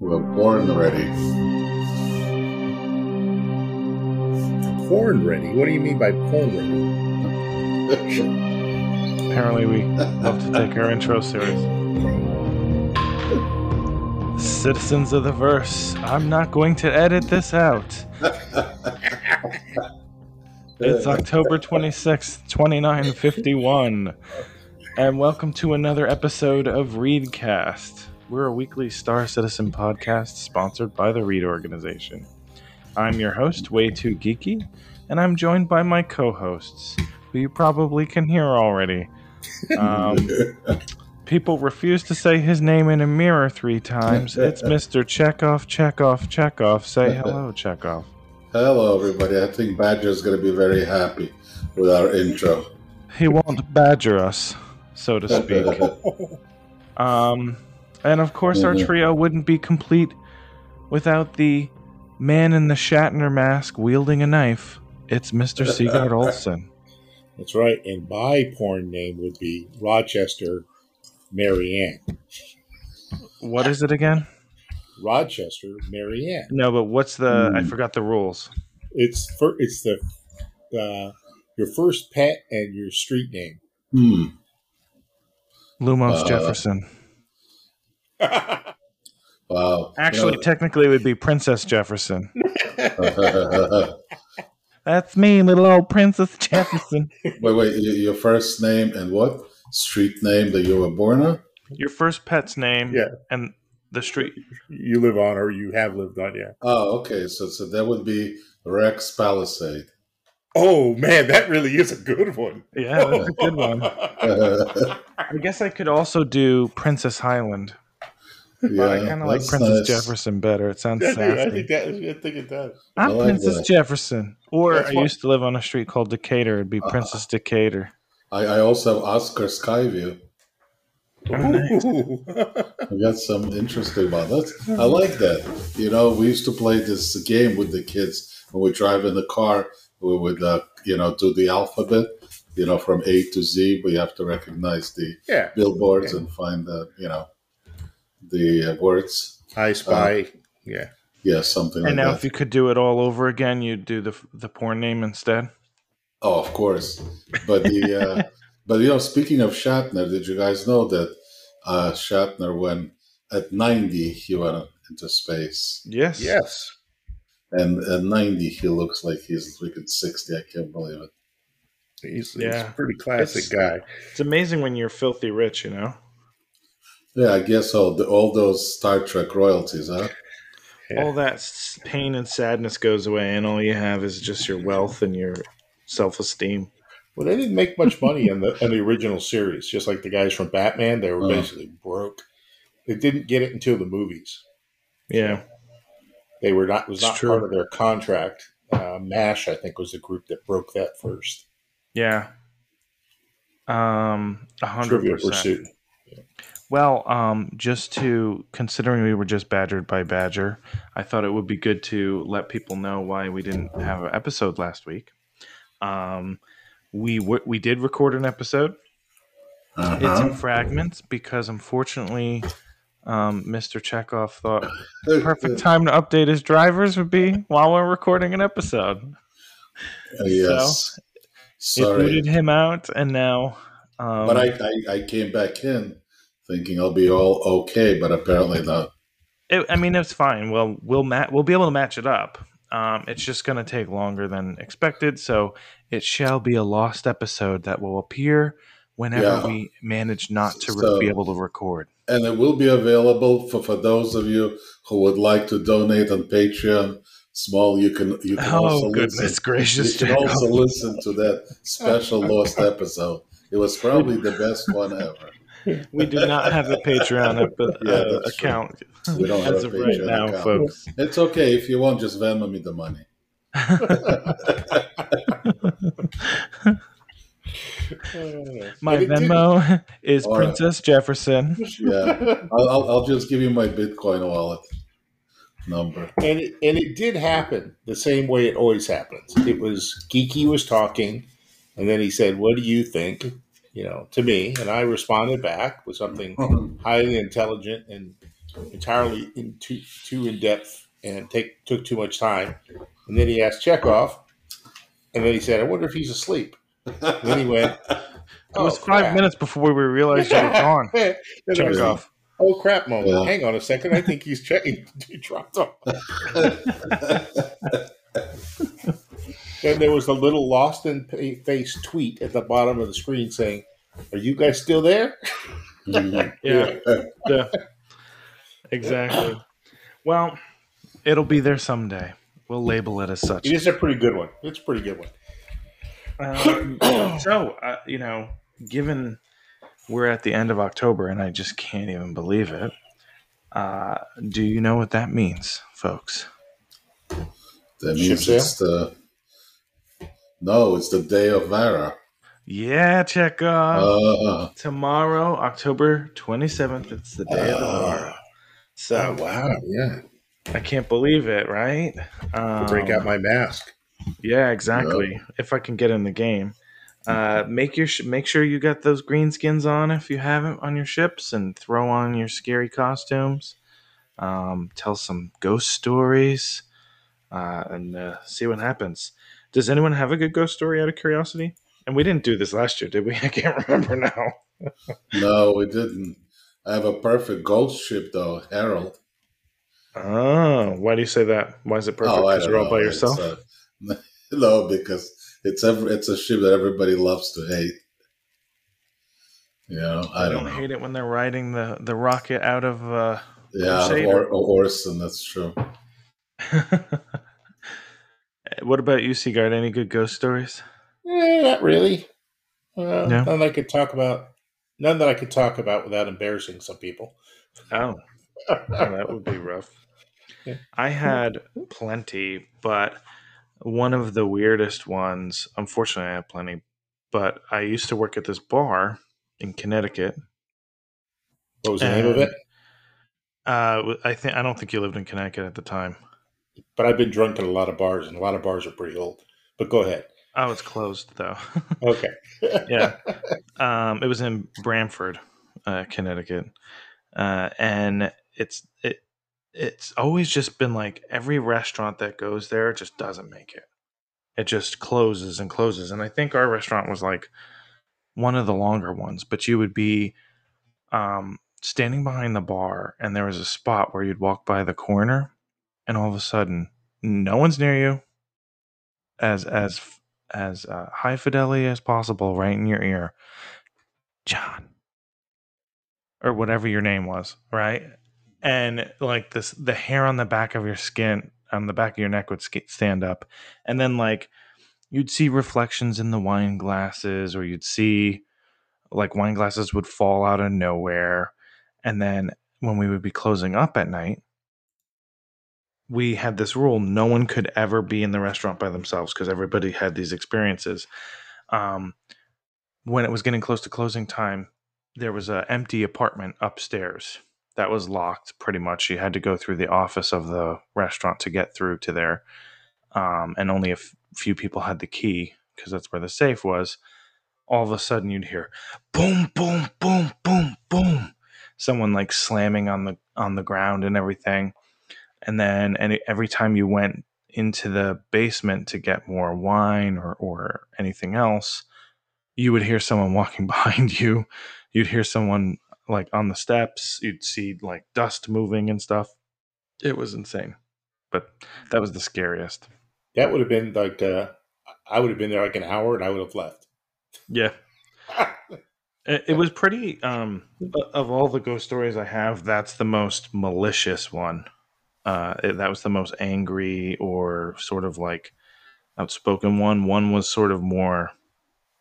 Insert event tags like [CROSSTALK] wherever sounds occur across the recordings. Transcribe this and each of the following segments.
We're born ready. Porn ready? What do you mean by porn ready? Apparently, we love to take our intro serious. Citizens of the verse, I'm not going to edit this out. It's October 26th, 2951. And welcome to another episode of Readcast. We're a weekly Star Citizen podcast sponsored by the Read Organization. I'm your host, Way Too Geeky, and I'm joined by my co hosts, who you probably can hear already. Um, [LAUGHS] people refuse to say his name in a mirror three times. It's [LAUGHS] Mr. Chekhov, Chekhov, Chekhov. Say hello, [LAUGHS] Chekhov. Hello, everybody. I think Badger's going to be very happy with our intro. He won't badger us, so to speak. Um, and of course, our Mhm. trio wouldn't be complete without the man in the Shatner mask wielding a knife. It's Mr. [LAUGHS] Sigurd Olsen. That's right. And my porn name would be Rochester Marianne. What is it again? Rochester Marianne. No, but what's the? I Hmm. forgot the rules. It's for it's the uh, your first pet and your street name. Hmm. Lumos Uh, Jefferson. Wow. Actually, You technically, it would be Princess Jefferson. [LAUGHS] That's me, little old Princess Jefferson. wait, wait. y- Your first name and what? Street name that you were born on? Your first pet's name, Yeah. and the street. you live on or you have lived on, yeah. Oh, okay. So, so that would be Rex Palisade. Oh man, that really is a good one. Yeah, that's a good one. [LAUGHS] I guess I could also do Princess Highland, but I kind of like Princess nice. Jefferson better. It sounds [LAUGHS] I sassy. think that I think it does. I'm like Princess that. Jefferson. Or That's I what- used to live on a street called Decatur. It'd be Uh, Princess Decatur. I, I also have Oscar Skyview. Oh, nice. Ooh. I got some interesting about that. I like that. You know, we used to play this game with the kids when we drive in the car. We would, uh, you know, do the alphabet, you know, from A to Z. We have to recognize the yeah. billboards and find the, you know, the uh, words. I spy. yeah. Yeah, something like And now, that. if you could do it all over again, you'd do the the porn name instead. Oh, of course. But the uh, [LAUGHS] but you know, speaking of Shatner, did you guys know that uh, Shatner, when at ninety, he went into space, Yes. Yes. and at ninety, he looks like he's freaking sixty. I can't believe it. He's, he's Yeah. a pretty classic It's- guy. It's amazing when you're filthy rich, you know. Yeah, I guess all the, all those Star Trek royalties, huh? Yeah. All that pain and sadness goes away, and all you have is just your wealth and your self-esteem. Well, they didn't make much money in the in the original series. Just like the guys from Batman, they were Oh. basically broke. They didn't get it until the movies. Yeah. They were not was It's not true. part of their contract. Uh, Mash, I think, was the group that broke that first. Yeah. Um, a hundred Trivia percent. Well, um, just to considering we were just badgered by Badger, I thought it would be good to let people know why we didn't have an episode last week. Um, we w- we did record an episode. It's Uh-huh. in fragments because unfortunately, um, Mr. Chekhov thought the perfect [LAUGHS] time to update his drivers would be while we're recording an episode. Uh, yes. It Sorry, booted him out, and now. Um, but I, I I came back in thinking I'll be all okay, but apparently [LAUGHS] not. It, I mean, it's fine. Well, we'll ma- we'll be able to match it up. Um, it's just going to take longer than expected, so it shall be a lost episode that will appear whenever Yeah. we manage not to re- So- be able to record. and it will be available for, for those of you who would like to donate on Patreon. Small, you can you can also Oh goodness listen. gracious! You can also listen to that special lost [LAUGHS] episode. It was probably the best one ever. [LAUGHS] we do not have a Patreon ep- Yeah, uh, account We don't have as a of right Patreon now, account. folks. It's okay if you want. Just Venmo me the money. [LAUGHS] My And it did- Venmo [LAUGHS] is All right. Princess Jefferson. Yeah, I'll, I'll, I'll just give you my Bitcoin wallet number. and it, and it did happen the same way it always happens. It was Geeky was talking, and then he said, "What do you think?" You know, to me, and I responded back with something hmm. highly intelligent and entirely in too, too in depth and take took too much time. And then he asked Chekhov, and then he said, "I wonder if he's asleep." And then he went. [LAUGHS] It was oh, five minutes before we realized you were [LAUGHS] gone. Was like, Chekhov. Oh crap! Moment. Yeah. Hang on a second. I think he's checking. [LAUGHS] He dropped off. Then there was a little lost in face tweet at the bottom of the screen saying, "Are you guys still there?" [LAUGHS] Mhm. Yeah, yeah. exactly. Well, it'll be there someday. We'll label it as such. It is a pretty good one. It's a pretty good one. Um, [CLEARS THROAT] so, uh, you know, given we're at the end of October and I just can't even believe it, uh, do you know what that means, folks? That means it's the no, it's the day of Vara. Yeah, check out Uh, tomorrow, October 27th. It's the day of the Uh. So wow! Yeah, I can't believe it, right? Um, break out my mask. Yeah, exactly. If I can get in the game, uh, make your sh- make sure you got those green skins on if you haven't on your ships, and throw on your scary costumes. Um, tell some ghost stories, uh, and uh, see what happens. Does anyone have a good ghost story out of curiosity? And we didn't do this last year, did we? [LAUGHS] I can't remember now. [LAUGHS] no, we didn't. I have a perfect ghost ship though, Harold. Oh, why do you say that? Why is it perfect? Oh, Because don't you're all by yourself. Uh, [LAUGHS] no, because it's every, it's a ship that everybody loves to hate. You know, I, I don't, don't hate it when they're riding the the rocket out of. Uh, Yeah, Crusader. or, or Orison, that's true. What about you, Sigurd? Any good ghost stories? Eh, not really. Uh, No? None I could talk about. None that I could talk about without embarrassing some people. Oh, oh, that would be rough. [LAUGHS] Yeah. I had plenty, but one of the weirdest ones, unfortunately, I have plenty, but I used to work at this bar in Connecticut. What was the name of it? Uh, I think I don't think you lived in Connecticut at the time. But I've been drunk at a lot of bars, and a lot of bars are pretty old. But go ahead. Oh, it's closed though. [LAUGHS] Okay. yeah. [LAUGHS] Um, it was in Branford, uh, Connecticut, uh, and it's it it's always just been like every restaurant that goes there just doesn't make it. It just closes and closes, and I think our restaurant was like one of the longer ones. But you would be um, standing behind the bar, and there was a spot where you'd walk by the corner, and all of a sudden, no one's near you. As as as uh, high fidelity as possible, right in your ear, John, or whatever your name was, right? And like this, the hair on the back of your skin, on the back of your neck would stand up, and then like you'd see reflections in the wine glasses, or you'd see like wine glasses would fall out of nowhere, and then when we would be closing up at night. We had this rule: no one could ever be in the restaurant by themselves because everybody had these experiences. Um, when it was getting close to closing time, there was an empty apartment upstairs that was locked pretty much. You had to go through the office of the restaurant to get through to there. Um, and only a f- few people had the key because that's where the safe was. All of a sudden, you'd hear boom, boom, boom, boom, boom. Someone like slamming on the on the ground and everything. And then, and every time you went into the basement to get more wine or or anything else, you would hear someone [LAUGHS] walking behind you. You'd hear someone like on the steps. You'd see like dust moving and stuff. It was insane. But that was the scariest. That would have been like, uh, I would have been there like an hour and I would have left. Yeah. [LAUGHS] It, it was pretty um of all the ghost stories I have, that's the most malicious one. Uh that was the most angry or sort of like outspoken one. One was sort of more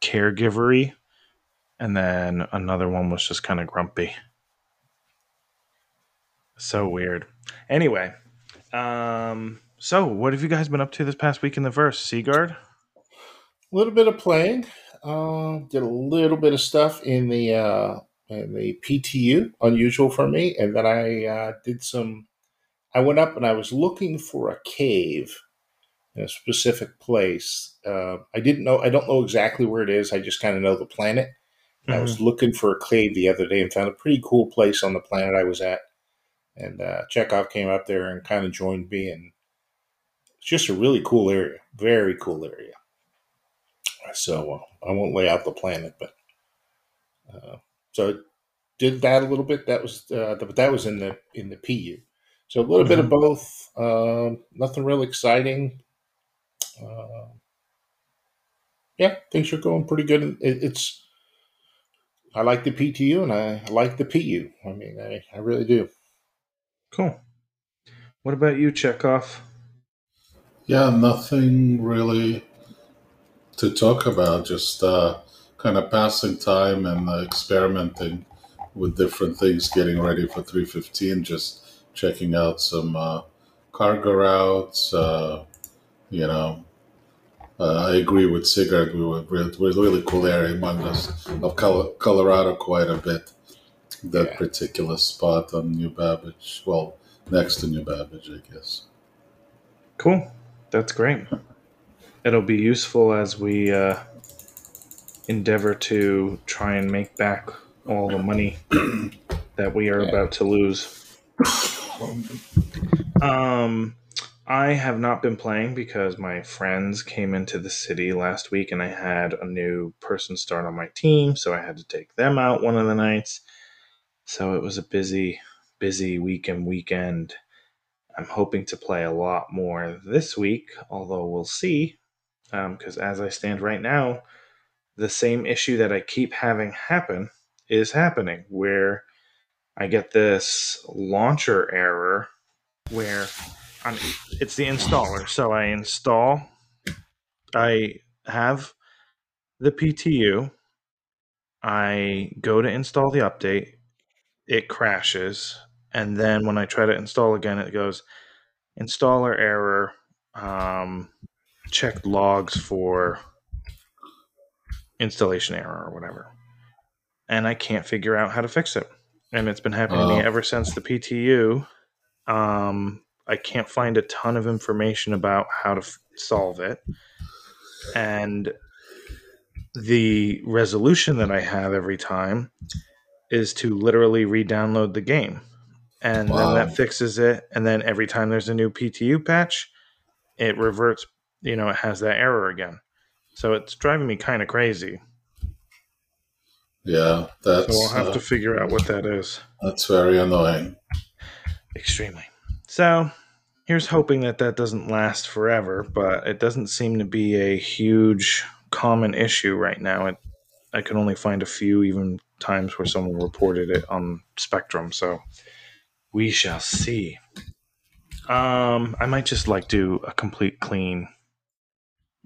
caregivery and then another one was just kind of grumpy. So weird. Anyway, um so what have you guys been up to this past week in the verse, Sigurd? A little bit of playing. Uh, did a little bit of stuff in the uh, in the PTU, unusual for me, and then I uh, did some. I went up and I was looking for a cave in a specific place. Uh, I didn't know. I don't know exactly where it is. I just kind of know the planet. And I was looking for a cave the other day and found a pretty cool place on the planet I was at, and uh, Chekhov came up there and kind of joined me, and it's just a really cool area, very cool area. So uh, I won't lay out the planet, but uh, so did that a little bit. That was uh, but that was in the in the PU. So a little mm-hmm. bit of mm-hmm. both. Um, nothing real exciting. Uh, yeah, things are going pretty good. It, it's I like the PTU and I like the PU. I mean, I, I really do. Cool. What about you, Chekhov? Yeah, nothing really to talk about. Just uh, kind of passing time and uh, experimenting with different things, getting ready for 315, just checking out some uh, cargo routes. Uh, you know, uh, I agree with Sigurd. We were, we're, we're really cool area among us of Colorado quite a bit. That yeah. particular spot on New Babbage, well, next to New Babbage, I guess. Cool. That's great. It'll be useful as we uh, endeavor to try and make back all the money that we are about to lose. Um, I have not been playing because my friends came into the city last week and I had a new person start on my team, so I had to take them out one of the nights. So it was a busy, busy week and weekend. I'm hoping to play a lot more this week, although we'll see. Because um, as I stand right now, the same issue that I keep having happen is happening where I get this launcher error where I'm, it's the installer. So I install, I have the PTU, I go to install the update, it crashes, and then when I try to install again, it goes installer error, um, check logs for installation error or whatever. And I can't figure out how to fix it. And it's been happening to me ever since the PTU. Um, I can't find a ton of information about how to f- solve it. And the resolution that I have every time is to literally re download the game. And wow. then that fixes it. And then every time there's a new PTU patch, it reverts, you know, it has that error again. So it's driving me kind of crazy. Yeah, that's. So I'll have uh, to figure out what that is. That's very annoying. Extremely. So here's hoping that that doesn't last forever, but it doesn't seem to be a huge common issue right now. It, I can only find a few even times where someone reported it on Spectrum, so we shall see. Um, I might just like do a complete clean,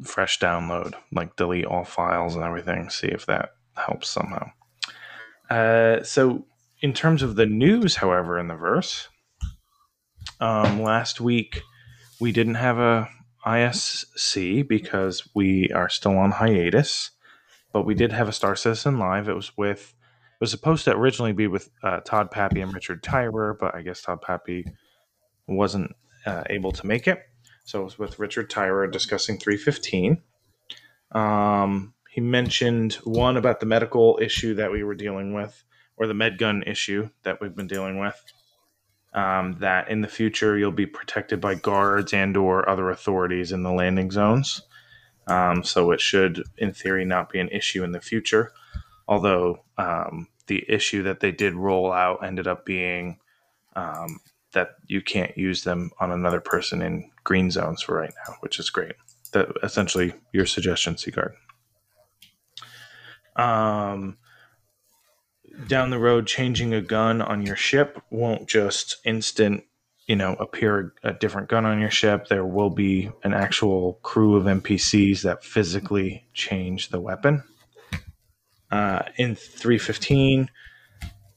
fresh download, like delete all files and everything. See if that helps somehow. Uh, so, in terms of the news, however, in the verse, um, last week we didn't have a ISC because we are still on hiatus, but we did have a Star Citizen live. It was with it was supposed to originally be with uh, Todd Papy and Richard Tyrer, but I guess Todd Papy wasn't uh, able to make it. So it was with Richard Tyrer discussing 315. Um, he mentioned one about the medical issue that we were dealing with, or the med gun issue that we've been dealing with um, that in the future you'll be protected by guards and or other authorities in the landing zones. Um, so it should, in theory, not be an issue in the future. Although um, the issue that they did roll out ended up being um, that you can't use them on another person in green zones for right now, which is great. That essentially your suggestion, Sigurd. Um, down the road changing a gun on your ship won't just instant you know appear a different gun on your ship. There will be an actual crew of npcs that physically change the weapon. Uh, in 315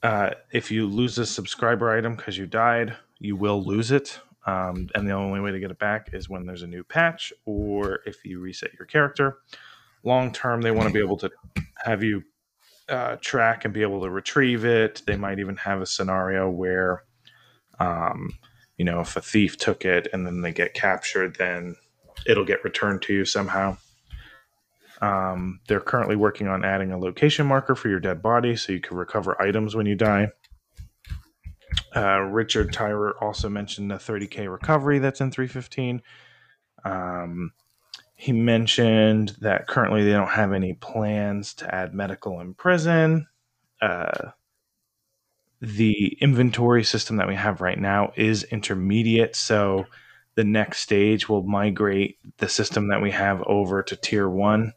uh, if you lose a subscriber item because you died you will lose it. Um, and the only way to get it back is when there's a new patch or if you reset your character. Long term they want to be able to have you uh, track and be able to retrieve it. They might even have a scenario where, um, you know, if a thief took it and then they get captured, then it'll get returned to you somehow. Um, they're currently working on adding a location marker for your dead body so you can recover items when you die. Uh, Richard Tyrer also mentioned the 30k recovery that's in 315. Um, he mentioned that currently they don't have any plans to add medical in prison. Uh, the inventory system that we have right now is intermediate, so the next stage will migrate the system that we have over to tier one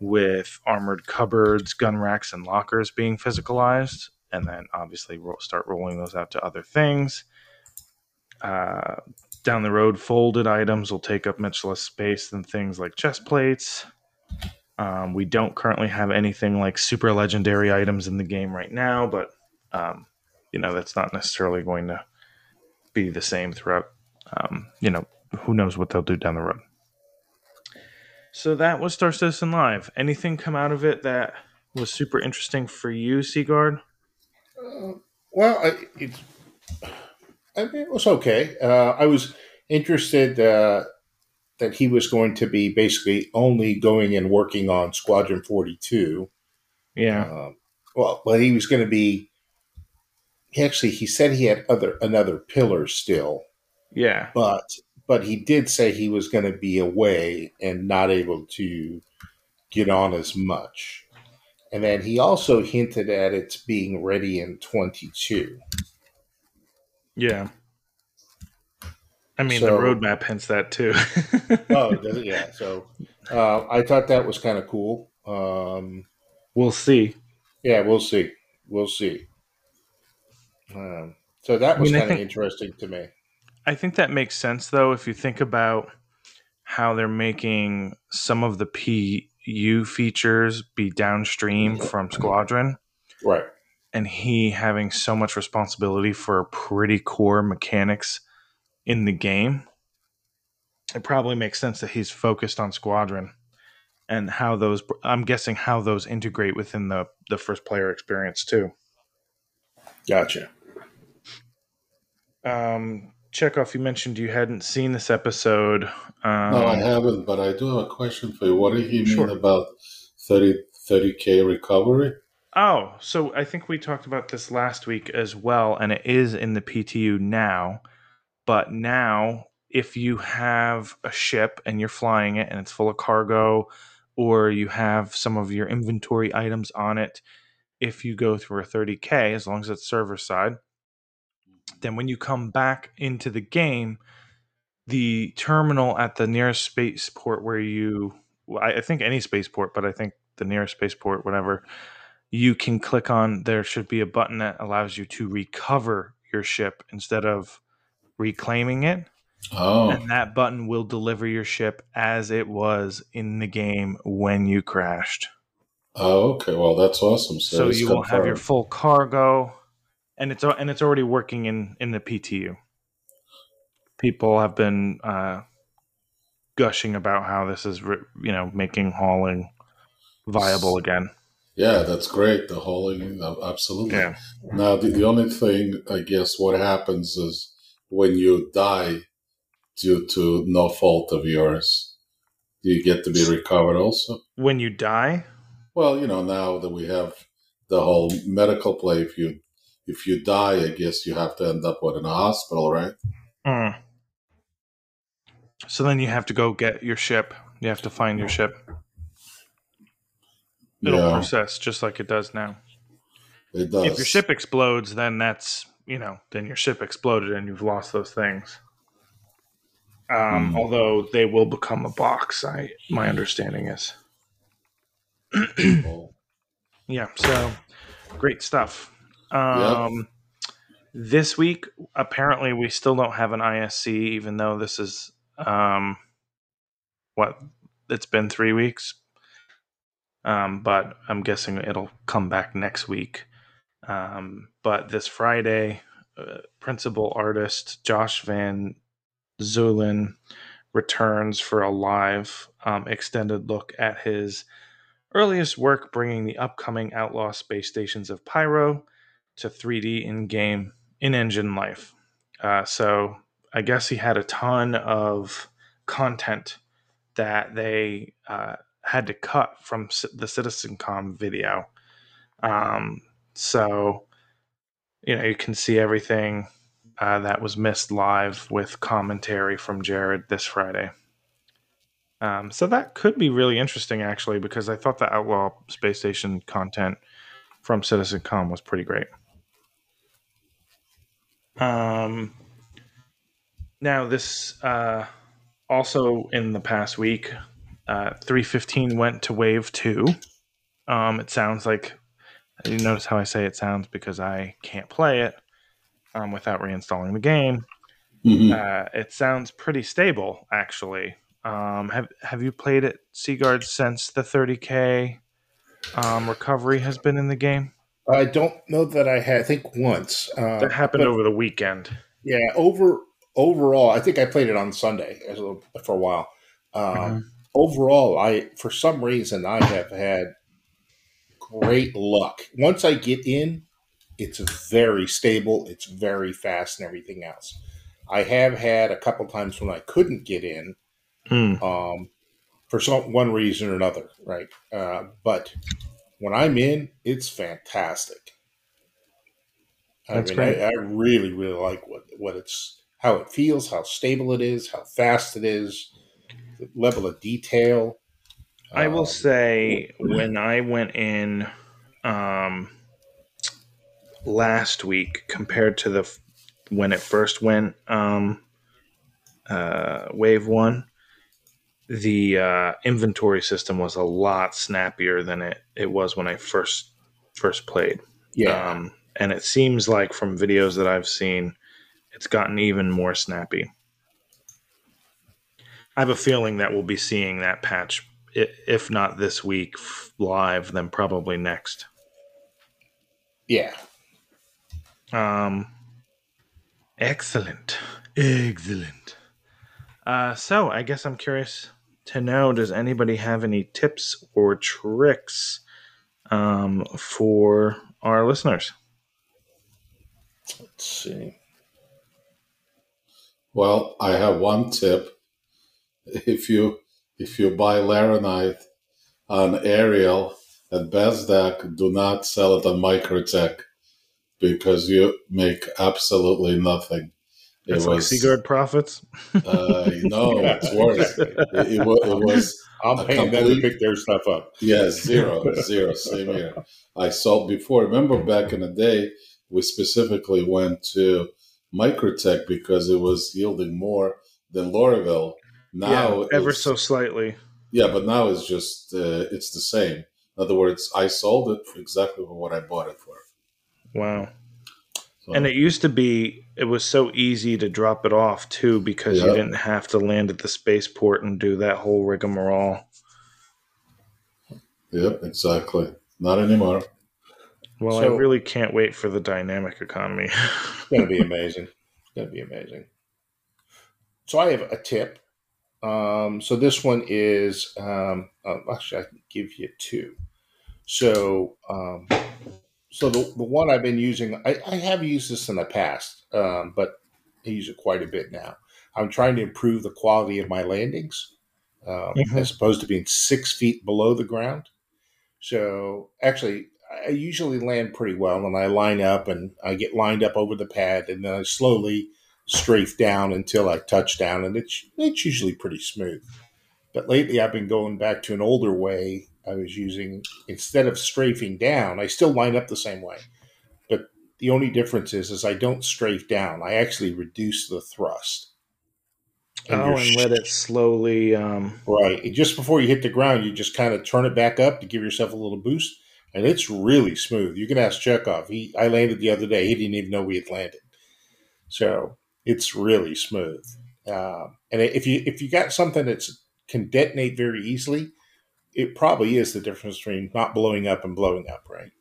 with armored cupboards, gun racks, and lockers being physicalized, and then obviously we'll start rolling those out to other things. Uh, down the road, folded items will take up much less space than things like chest plates. Um, we don't currently have anything like super legendary items in the game right now, but um, you know that's not necessarily going to be the same throughout. Um, you know, who knows what they'll do down the road. So that was Star Citizen Live. Anything come out of it that was super interesting for you, Sigurd? Uh, well, it's it was okay. Uh, I was interested uh, that he was going to be basically only going and working on Squadron Forty Two. Yeah. Uh, well, but he was going to be. He actually, he said he had other another pillar still, Yeah. but but he did say he was going to be away and not able to get on as much. And then he also hinted at it being ready in 22. Yeah. I mean, So- the roadmap hints that too. [LAUGHS] Oh, does it? Yeah. So uh, I thought that was kind of cool. Um, we'll see. yeah, we'll see. We'll see. Um, so that I was mean, kind of interesting to me. I think that makes sense though if you think about how they're making some of the PU features be downstream from Squadron Right. And he having so much responsibility for pretty core mechanics in the game. It probably makes sense that he's focused on Squadron and how those I'm guessing how those integrate within the the first player experience too. Gotcha. Um Chekhov, you mentioned you hadn't seen this episode. Um, No, I haven't, but I do have a question for you. What did he mean about 30, 30K recovery? Oh, so I think we talked about this last week as well, and it is in the PTU now. But now, if you have a ship and you're flying it and it's full of cargo, or you have some of your inventory items on it, if you go through a 30K, as long as it's server side, then when you come back into the game, the terminal at the nearest spaceport where you, I think any spaceport, but I think the nearest spaceport, whatever, you can click on there should be a button that allows you to recover your ship instead of reclaiming it. Oh, and that button will deliver your ship as it was in the game when you crashed. Oh, okay. Well, that's awesome. So, so you will have your full cargo and it's and it's already working in in the PTU people have been uh gushing about how this is you know making hauling viable again Yeah, that's great. The whole, uh, absolutely. yeah Now, the, the only thing, I guess, what happens is when you die due to no fault of yours, do you get to be recovered also? when you die Well, you know, now that we have the whole medical play, if you if you die, I guess you have to end up with in a hospital, right? Mm. So then you have to go get your ship. You have to find your ship. It'll yeah, process just like it does now. it does. If your ship explodes, then that's you know, then your ship exploded and you've lost those things. Um, Hmm. Although they will become a box. I my understanding is. Oh, [CLEARS THROAT] Yeah, so great stuff. Um, This week, apparently, we still don't have an ISC, even though this is um, what it's been three weeks. Um, but I'm guessing it'll come back next week. Um, but this Friday, uh, principal artist Josh Van Zuylen returns for a live um, extended look at his earliest work bringing the upcoming Outlaw space stations of Pyro to 3D in game, in engine life. Uh, so I guess he had a ton of content that they uh, had to cut from the CitizenCon video. Um, so you know you can see everything uh, that was missed live with commentary from Jared this Friday. Um, so that could be really interesting, actually, because I thought the Outlaw Space Station content from CitizenCon was pretty great. Um, now this uh, also in the past week, uh, 315 went to Wave Two. Um, it sounds like you notice how I say it sounds because I can't play it um, without reinstalling the game. Mhm. Uh, it sounds pretty stable, actually. Um, have Have you played it, Sigurd, since the 30k um, recovery has been in the game? I don't know that I had. I think once uh, That happened but- over the weekend. Yeah, over overall, I think I played it on Sunday for a while. Um, Mhm. Overall, I for some reason I have had great luck. Once I get in, it's very stable. It's very fast and everything else. I have had a couple times when I couldn't get in Mm. um, for some one reason or another, right? Uh, but when I'm in, it's fantastic. I That's mean, great. I, I really, really like what what it's how it feels, how stable it is, how fast it is, level of detail. I will Um, say when I went in um, last week compared to the f- when it first went um, uh, wave one, the uh, inventory system was a lot snappier than it, it was when I first first played. yeah, Um, and it seems like from videos that I've seen, it's gotten even more snappy. I have a feeling that we'll be seeing that patch, if not this week live, then probably next. yeah. Um, excellent, excellent. Uh, so I guess I'm curious to know: Does anybody have any tips or tricks um, for our listeners? Let's see. Well, I have one tip. If you if you buy Laranite on Arial at Bezdek, do not sell it on Microtech because you make absolutely nothing. It It's like was Sigurd profits. uh, no, [LAUGHS] it's worse. It, it, it was I'm A paying them to complete- pick their stuff up. Yeah, zero, zero, same here. I sold before. Remember back in the day, we specifically went to Microtech because it was yielding more than Lorville. Now, yeah, ever so slightly. yeah, but now it's just uh, it's the same. In other words, I sold it for exactly for what I bought it for. Wow. So, And it used to be it was so easy to drop it off too because you didn't have to land at the spaceport and do that whole rigmarole. yep, exactly. Not anymore. Well, So- I really can't wait for the dynamic economy. [LAUGHS] It's going to be amazing. It's going to be amazing. So I have a tip. Um, so this one is um, uh, actually I can give you two. So um, so the, the one I've been using, I, I have used this in the past, um, but I use it quite a bit now. I'm trying to improve the quality of my landings, um, Mhm. as opposed to being six feet below the ground. So actually, I usually land pretty well, and I line up and I get lined up over the pad, and then I slowly strafe down until I touch down, and it's it's usually pretty smooth. But lately, I've been going back to an older way. I was using instead of strafing down, I still line up the same way, but the only difference is is I don't strafe down. I actually reduce the thrust. And oh, and let it slowly. Um, Right. And Just before you hit the ground, you just kind of turn it back up to give yourself a little boost, and it's really smooth. You can ask Chekhov. He I landed the other day. He didn't even know we had landed, so it's really smooth. Um, and if you if you got something that can detonate very easily, it probably is the difference between not blowing up and blowing up, right?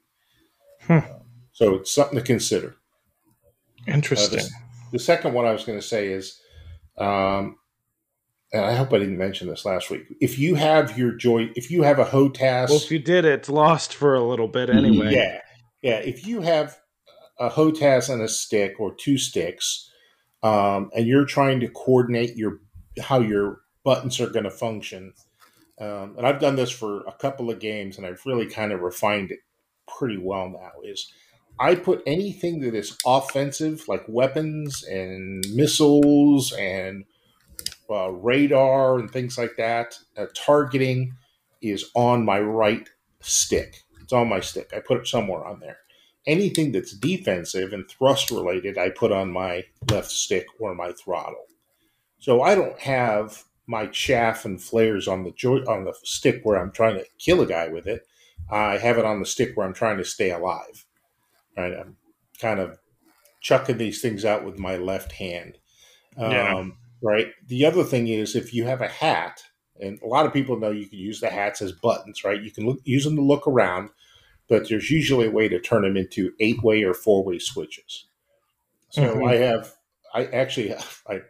Hmm. So it's something to consider. interesting. Uh, The second one I was going to say is, um, and I hope I didn't mention this last week. If you have your joy, if you have a HOTAS, well, if you did, it's lost for a little bit anyway. yeah, yeah. If you have a HOTAS and a stick or two sticks, um, and you're trying to coordinate your how your buttons are going to function, um, and I've done this for a couple of games, and I've really kind of refined it pretty well now. Is I put anything that is offensive, like weapons and missiles and uh, radar and things like that, uh, targeting is on my right stick. It's on my stick. I put it somewhere on there. Anything that's defensive and thrust related, I put on my left stick or my throttle. So I don't have my chaff and flares on the on the stick where I'm trying to kill a guy with it. I have it on the stick where I'm trying to stay alive. Right, I'm kind of chucking these things out with my left hand. Um, yeah. Right. The other thing is if you have a hat, and a lot of people know you can use the hats as buttons, right? You can look, use them to look around, but there's usually a way to turn them into eight way or four way switches. So mm-hmm. I have, I actually have, I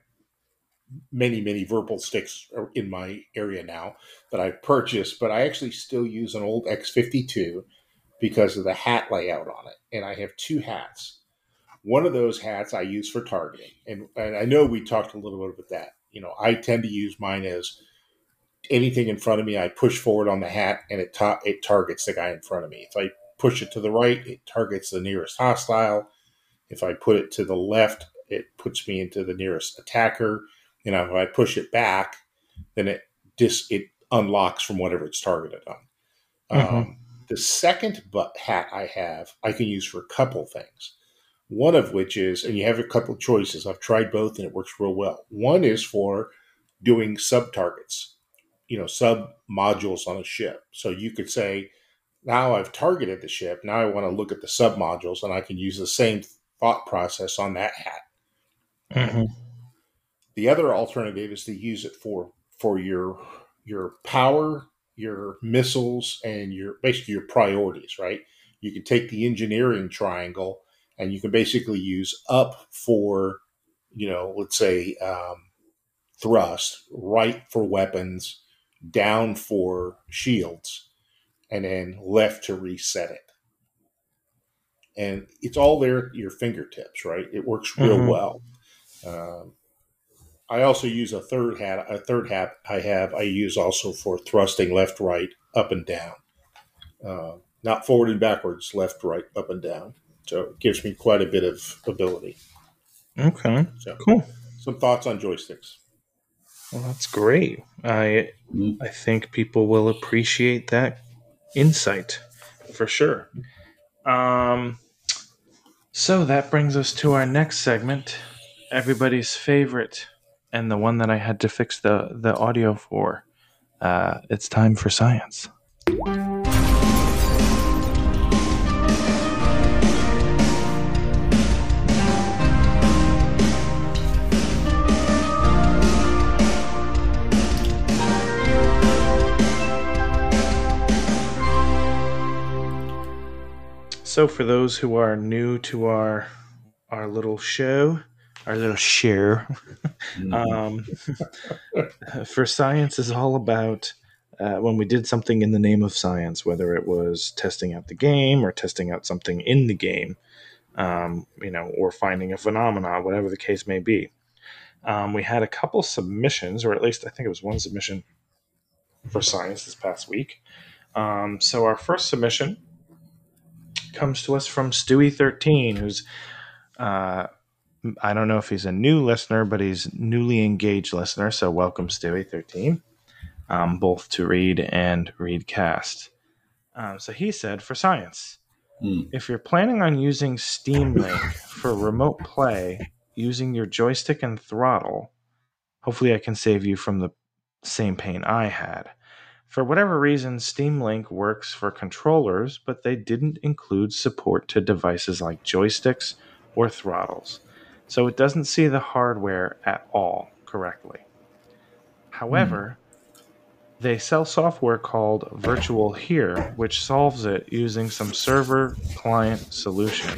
many many Virpil sticks are in my area now that I've purchased, but I actually still use an old X52 because of the hat layout on it, and I have two hats. One of those hats I use for targeting, and, and I know we talked a little bit about that. You know, I tend to use mine as anything in front of me, I push forward on the hat, and it ta- it targets the guy in front of me. If I push it to the right, it targets the nearest hostile. If I put it to the left, it puts me into the nearest attacker you know, if I push it back, then it dis it unlocks from whatever it's targeted on. Mm-hmm. Um, the second hat I have, I can use for a couple things. One of which is, and you have a couple choices. I've tried both, and it works real well. One is for doing sub targets, you know, sub modules on a ship. So you could say, now I've targeted the ship. Now I want to look at the sub modules, and I can use the same thought process on that hat. Mm-hmm. The other alternative is to use it for for your your power, your missiles, and your basically your priorities. Right? You can take the engineering triangle, and you can basically use up for you know, let's say um, thrust, right for weapons, down for shields, and then left to reset it. And it's all there at your fingertips, right? It works real mm-hmm. well. Um, I also use a third hat. A third hat I have I use also for thrusting left, right, up and down, uh, not forward and backwards, left, right, up and down. So it gives me quite a bit of ability. Okay, so, cool. Some thoughts on joysticks. Well, that's great. I I think people will appreciate that insight for sure. Um, so that brings us to our next segment, everybody's favorite and the one that I had to fix the the audio for. Uh, it's time for science. So, for those who are new to our our little show, our little share. Mm-hmm. [LAUGHS] um, [LAUGHS] for science is all about uh, when we did something in the name of science, whether it was testing out the game or testing out something in the game, um, you know, or finding a phenomenon, whatever the case may be. Um, we had a couple submissions, or at least I think it was one submission for science this past week. Um, so our first submission comes to us from Stewie13, who's uh, I don't know if he's a new listener, but he's newly engaged listener. So welcome, Stewie13, um, both to read and readcast. Um, so he said, for science, mm. if you're planning on using Steam Link for remote play using your joystick and throttle, hopefully I can save you from the same pain I had. For whatever reason, Steam Link works for controllers, but they didn't include support to devices like joysticks or throttles so it doesn't see the hardware at all correctly. However, mm. they sell software called VirtualHere, which solves it using some server client solution.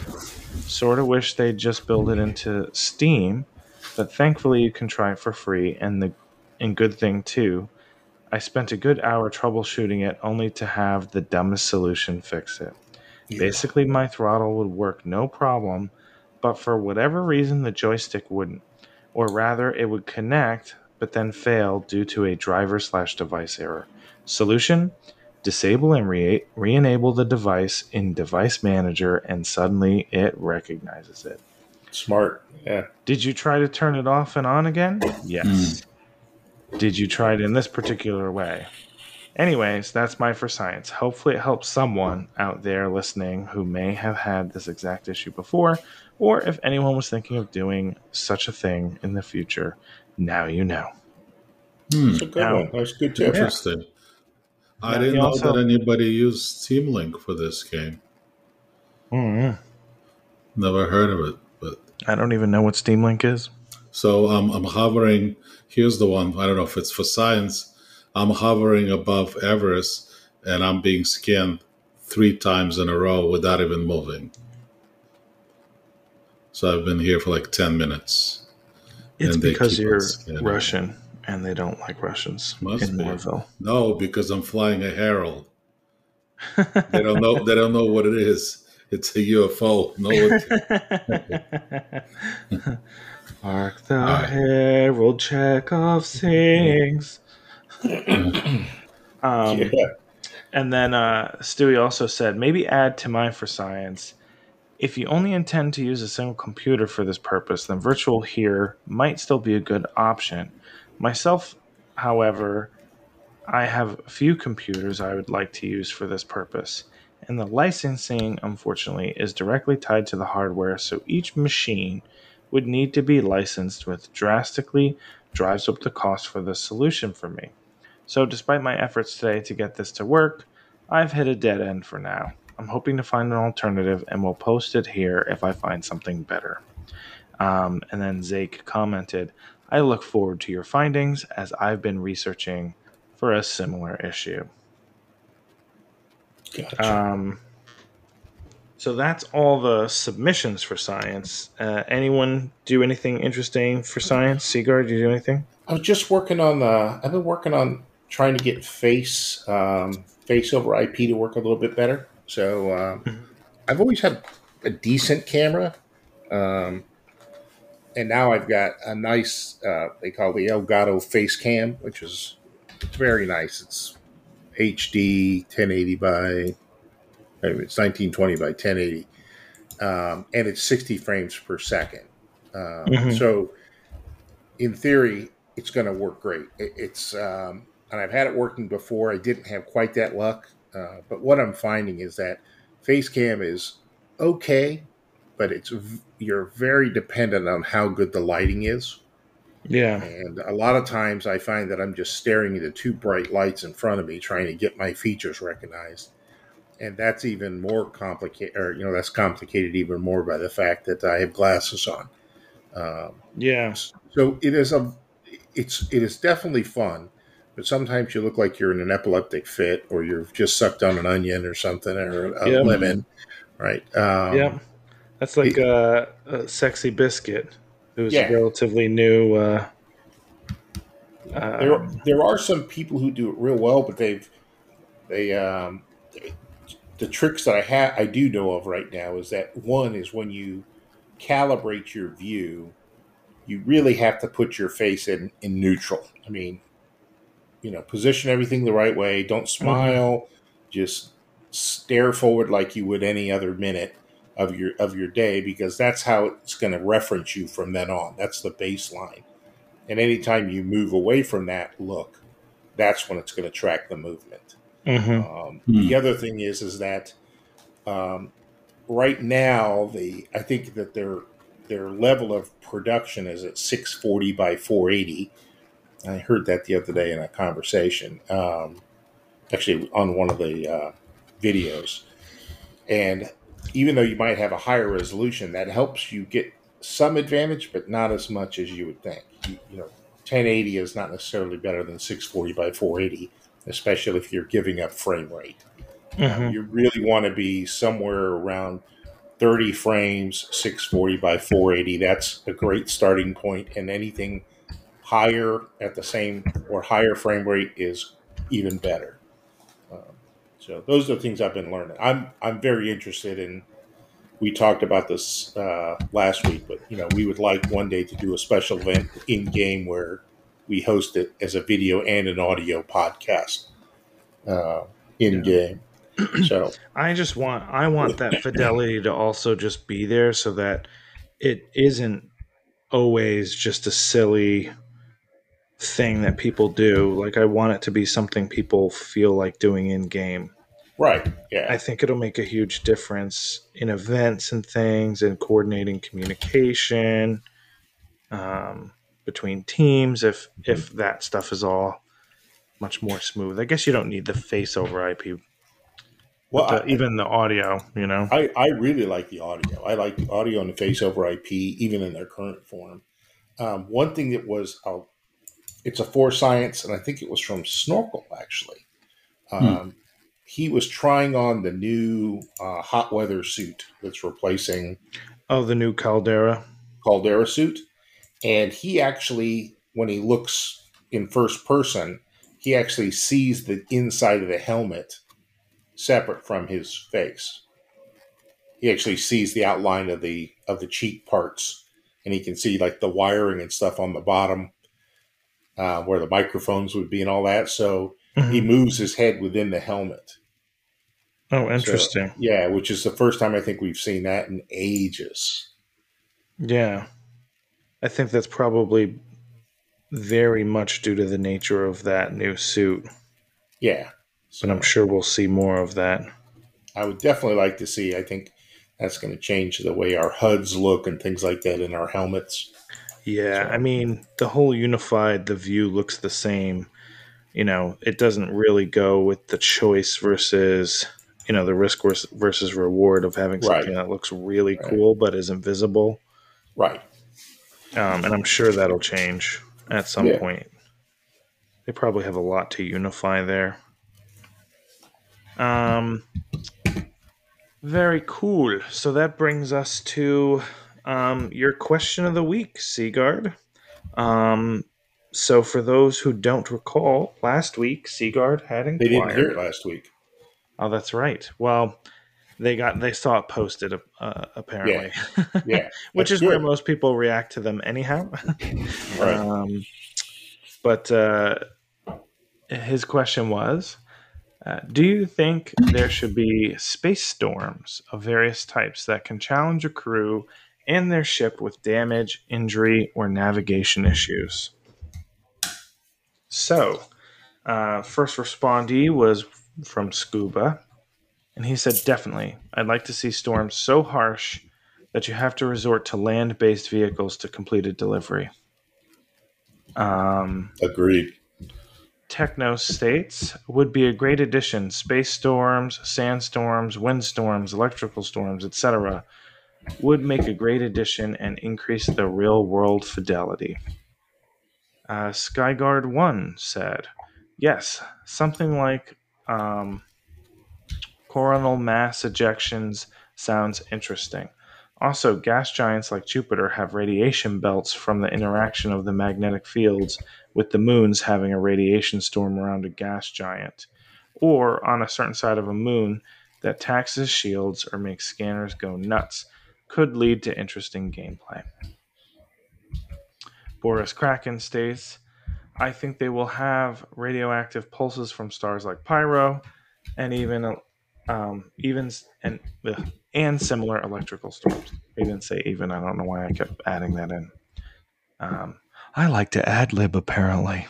Sort of wish they'd just build it into Steam, but thankfully you can try it for free. And the and good thing too, I spent a good hour troubleshooting it only to have the dumbest solution fix it. Yeah. Basically, my throttle would work no problem but for whatever reason the joystick wouldn't, or rather it would connect but then fail due to a driver slash device error. Solution: Disable and re enable the device in Device Manager, and suddenly it recognizes it. Smart. Yeah. Did you try to turn it off and on again? Mm. Yes. Did you try it in this particular way? Anyways, that's my for science. Hopefully, it helps someone out there listening who may have had this exact issue before, or if anyone was thinking of doing such a thing in the future, now you know. Hmm. That's a good Now- one. That's good tip. Interesting. I Yeah, didn't know also- that anybody used Steam Link for this game. mm Never heard of it, but I don't even know what Steam Link is. So um, I'm hovering. Here's the one. I don't know if it's for science. I'm hovering above Everus, and I'm being scanned three times in a row without even moving. So I've been here for like ten minutes. It's because you're. Russian and they don't like Russians Must in be. Moorville. No, because I'm flying a Herald. They don't know. they don't know what it is. It's a UFO. No, [LAUGHS] [LAUGHS] Hark the herald Chekhov sings. [CLEARS THROAT] um, yeah. And then uh, Stewie also said, maybe add to my for science. If you only intend to use a single computer for this purpose, then VirtualHere might still be a good option. Myself, however, I have a few computers I would like to use for this purpose, and the licensing, unfortunately, is directly tied to the hardware, so each machine would need to be licensed, which drastically drives up the cost for the solution for me. So, despite my efforts today to get this to work, I've hit a dead end for now. I'm hoping to find an alternative and will post it here if I find something better. Um, and then Zake commented, I look forward to your findings as I've been researching for a similar issue. Gotcha. Um, so that's all the submissions for science. Uh, anyone do anything interesting for science? Sigurd, did you do anything? I was just working on the. I've been working on trying to get face um, face over IP to work a little bit better. So um, Mhm. I've always had a decent camera, um, and now I've got a nice. Uh, they call the Elgato Facecam, which is it's very nice. It's HD 1080 by. It's 1920 by 1080, um, and it's 60 frames per second. Um, Mhm. So, in theory, it's going to work great. It, it's um, and I've had it working before. I didn't have quite that luck, uh, but what I'm finding is that Facecam is okay, but it's you're very dependent on how good the lighting is. Yeah. And a lot of times I find that I'm just staring into two bright lights in front of me trying to get my features recognized. And that's even more complicated, or, you know, that's complicated even more by the fact that I have glasses on. Um, Yeah. so it is a, it's, it is definitely fun, but sometimes you look like you're in an epileptic fit or you've just sucked on an onion or something or a Yeah. lemon, right? Um, yeah. That's like uh, a sexy biscuit. It was Yeah. relatively new. Uh, uh, there there are some people who do it real well, but they've they um the tricks that I have I do know of right now is that one is when you calibrate your view, you really have to put your face in in neutral. I mean, you know, position everything the right way. Don't mm-hmm. smile. Just stare forward like you would any other minute of your of your day because that's how it's going to reference you from then on. That's the baseline. And anytime you move away from that look, that's when it's going to track the movement. Mhm. Um, Hmm. The other thing is, is that um, right now the I think that their their level of production is at 640 by 480. I heard that the other day in a conversation, um, actually on one of the uh, videos. And even though you might have a higher resolution, that helps you get some advantage, but not as much as you would think. You, you know, 1080 is not necessarily better than 640 by 480, especially if you're giving up frame rate. Mhm. You really want to be somewhere around 30 frames, 640 by 480. That's a great starting point, and anything higher at the same or higher frame rate is even better. Um, so those are the things I've been learning. I'm I'm very interested in. We talked about this uh, last week, but you know we would like one day to do a special event in game where we host it as a video and an audio podcast. Uh, in game. [CLEARS THROAT] So I just want I want that fidelity to also just be there so that it isn't always just a silly thing that people do. Like I want it to be something people feel like doing in game. right, yeah, I think it'll make a huge difference in events and things and coordinating communication um, between teams if if that stuff is all much more smooth. I guess you don't need the face over IP, well, but I, even the audio, you know. I, I really like the audio. I like the audio and the face over IP, even in their current form. Um, one thing that was, uh, it's a for science, and I think it was from Snorkel actually. Um, He was trying on the new uh, hot weather suit that's replacing Oh, the new Caldera. Caldera suit, and he actually, when he looks in first person, he actually sees the inside of the helmet separate from his face. He actually sees the outline of the of the cheek parts, and he can see like the wiring and stuff on the bottom, uh, where the microphones would be and all that. So he Mhm. moves his head within the helmet. Oh, So, interesting. yeah, which is the first time I think we've seen that in ages. Yeah. I think that's probably very much due to the nature of that new suit. Yeah. But I'm sure we'll see more of that. I would definitely like to see. I think that's going to change the way our HUDs look and things like that in our helmets. Yeah, So- I mean, the whole unified, the view looks the same. You know, it doesn't really go with the choice versus, you know, the risk versus reward of having Right. something that looks really Right. cool but is invisible. Right. Um, and I'm sure that'll change at some Yeah. point. They probably have a lot to unify there. Um, very cool. So that brings us to um, your question of the week, Sigurd. Um, so for those who don't recall, last week Sigurd had inquired. They didn't hear it last week. Oh, that's right. Well, they got they saw it posted uh, apparently, Yeah. [LAUGHS] which That's is where most people react to them anyhow. [LAUGHS] Right. Um, but uh, his question was uh, Do you think there should be space storms of various types that can challenge a crew and their ship with damage, injury, or navigation issues? So, uh, first respondee was from Scuba, and he said, Definitely. I'd like to see storms so harsh that you have to resort to land based vehicles to complete a delivery. Um, Agreed. Techno states would be a great addition. Space storms, sandstorms, windstorms, electrical storms, etc., would make a great addition and increase the real world fidelity. Uh, Skyguard 1 said, Yes, something like um, coronal mass ejections sounds interesting. Also, gas giants like Jupiter have radiation belts from the interaction of the magnetic fields with the moons having a radiation storm around a gas giant, or on a certain side of a moon that taxes shields or makes scanners go nuts, could lead to interesting gameplay. Boris Kraken states, I think they will have radioactive pulses from stars like Pyro, and even um, even and ugh, and similar electrical storms. They didn't say even. I don't know why I kept adding that in. Um, I like to ad lib apparently.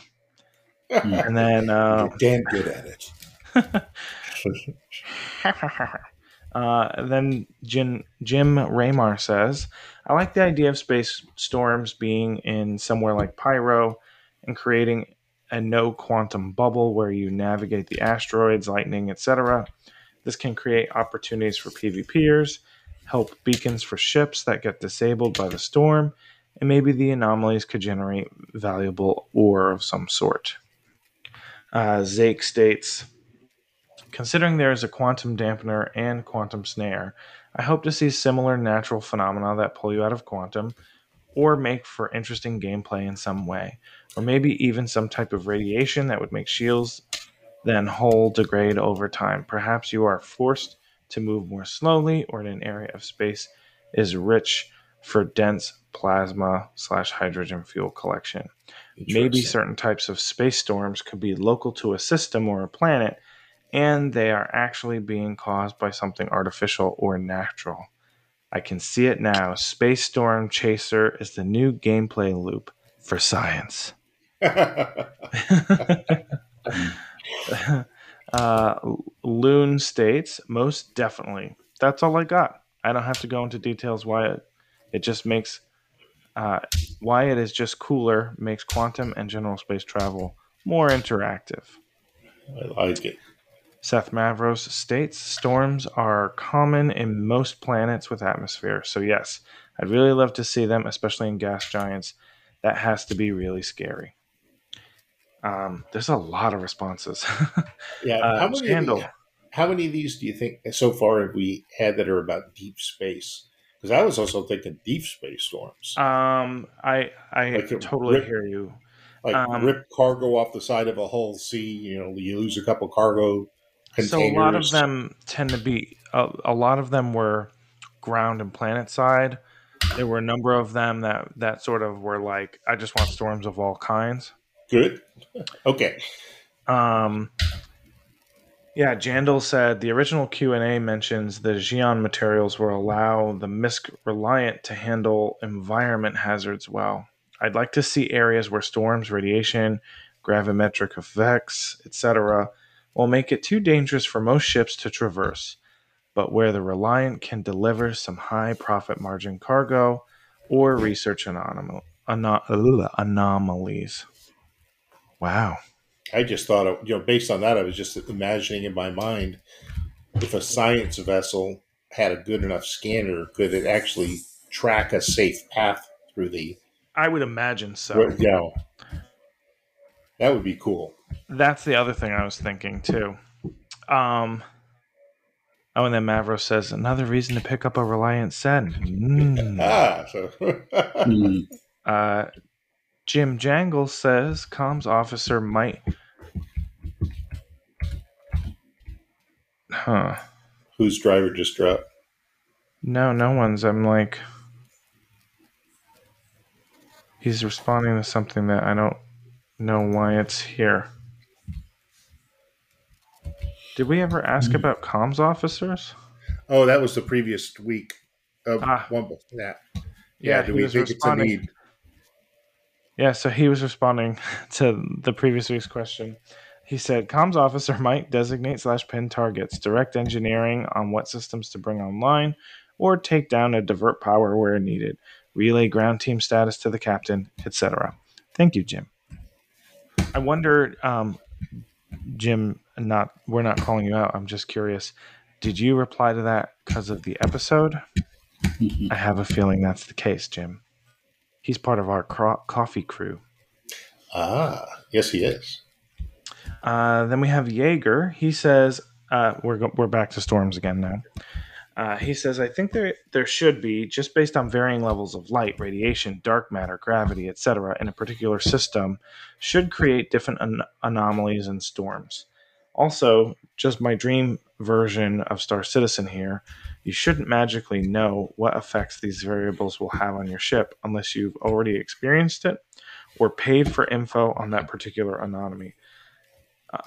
And then uh, damn good at it. [LAUGHS] uh, then Jim, Jim Raymar says, I like the idea of space storms being in somewhere like Pyro and creating a no quantum bubble where you navigate the asteroids, lightning, etc. This can create opportunities for PvPers, help beacons for ships that get disabled by the storm, and maybe the anomalies could generate valuable ore of some sort. Uh, Zake states, Considering there is a quantum dampener and quantum snare, I hope to see similar natural phenomena that pull you out of quantum or make for interesting gameplay in some way, or maybe even some type of radiation that would make shields then whole degrade over time. Perhaps you are forced to move more slowly, or in an area of space is rich for dense plasma slash hydrogen fuel collection. Maybe certain types of space storms could be local to a system or a planet and they are actually being caused by something artificial or natural. I can see it now. Space Storm Chaser is the new gameplay loop for science. [LAUGHS] [LAUGHS] [LAUGHS] uh, Loon states, most definitely. That's all I got. I don't have to go into details why it, it just makes uh, why it is just cooler makes quantum and general space travel more interactive. I like it. Seth Mavros states storms are common in most planets with atmosphere. So, yes, I'd really love to see them, especially in gas giants. That has to be really scary. Um, there's a lot of responses. [LAUGHS] yeah. Uh, how, many Scandal. of the- how many of these do you think so far have we had that are about deep space? Because I was also thinking deep space storms. Um, I I Like totally rip- hear you. like um, rip cargo off the side of a Hull C, you know, you lose a couple cargo containers. So a lot of them tend to be a, a lot of them were ground and planet side. There were a number of them that that sort of were like, I just want storms of all kinds. Good. Okay. Um, yeah, Jandal said the original Q and A mentions the Xi'an materials will allow the MISC Reliant to handle environment hazards well. I'd like to see areas where storms, radiation, gravimetric effects, etc., will make it too dangerous for most ships to traverse, but where the Reliant can deliver some high profit margin cargo or research anomal- ano- anomalies. Wow. I just thought, of, you know, based on that, I was just imagining in my mind if a science vessel had a good enough scanner, could it actually track a safe path through the, I would imagine so. you know, that would be cool. That's the other thing I was thinking too. Um, oh, and then Mavro says another reason to pick up a Reliant Sen. [LAUGHS] Mm. Ah, so Hmm. [LAUGHS] Uh, Jim Jangle says comms officer might. Huh. whose driver just dropped? No, no one's. I'm like. He's responding to something that I don't know why it's here. Did we ever ask Hmm. about comms officers? Oh, that was the previous week. Of Ah. one, yeah. Yeah, Yeah, do we think it's a need? Yeah, so he was responding [LAUGHS] to the previous week's question. He said, "Comms officer might designate slash pin targets, direct engineering on what systems to bring online, or take down and divert power where needed, relay ground team status to the captain, etc." Thank you, Jim. I wonder, um, Jim. Not we're not calling you out. I'm just curious. Did you reply to that because of the episode? [LAUGHS] I have a feeling that's the case, Jim. He's part of our cro- coffee crew. Ah, yes, he is. Uh, then we have Jaeger. He says, uh, we're, go- we're back to storms again now. Uh, he says, I think there, there should be, just based on varying levels of light, radiation, dark matter, gravity, etc., in a particular system, should create different an- anomalies and storms. Also, just my dream version of Star Citizen here, you shouldn't magically know what effects these variables will have on your ship unless you've already experienced it or paid for info on that particular anomaly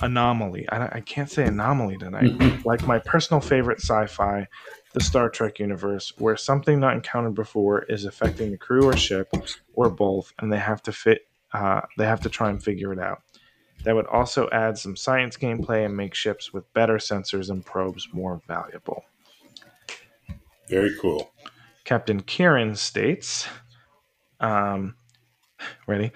anomaly. I, I can't say anomaly tonight. like my personal favorite sci-fi, the Star Trek universe, where something not encountered before is affecting the crew or ship, or both, and they have to fit. Uh, they have to try and figure it out. That would also add some science gameplay and make ships with better sensors and probes more valuable. Very cool. Captain Kieran states, um, ready?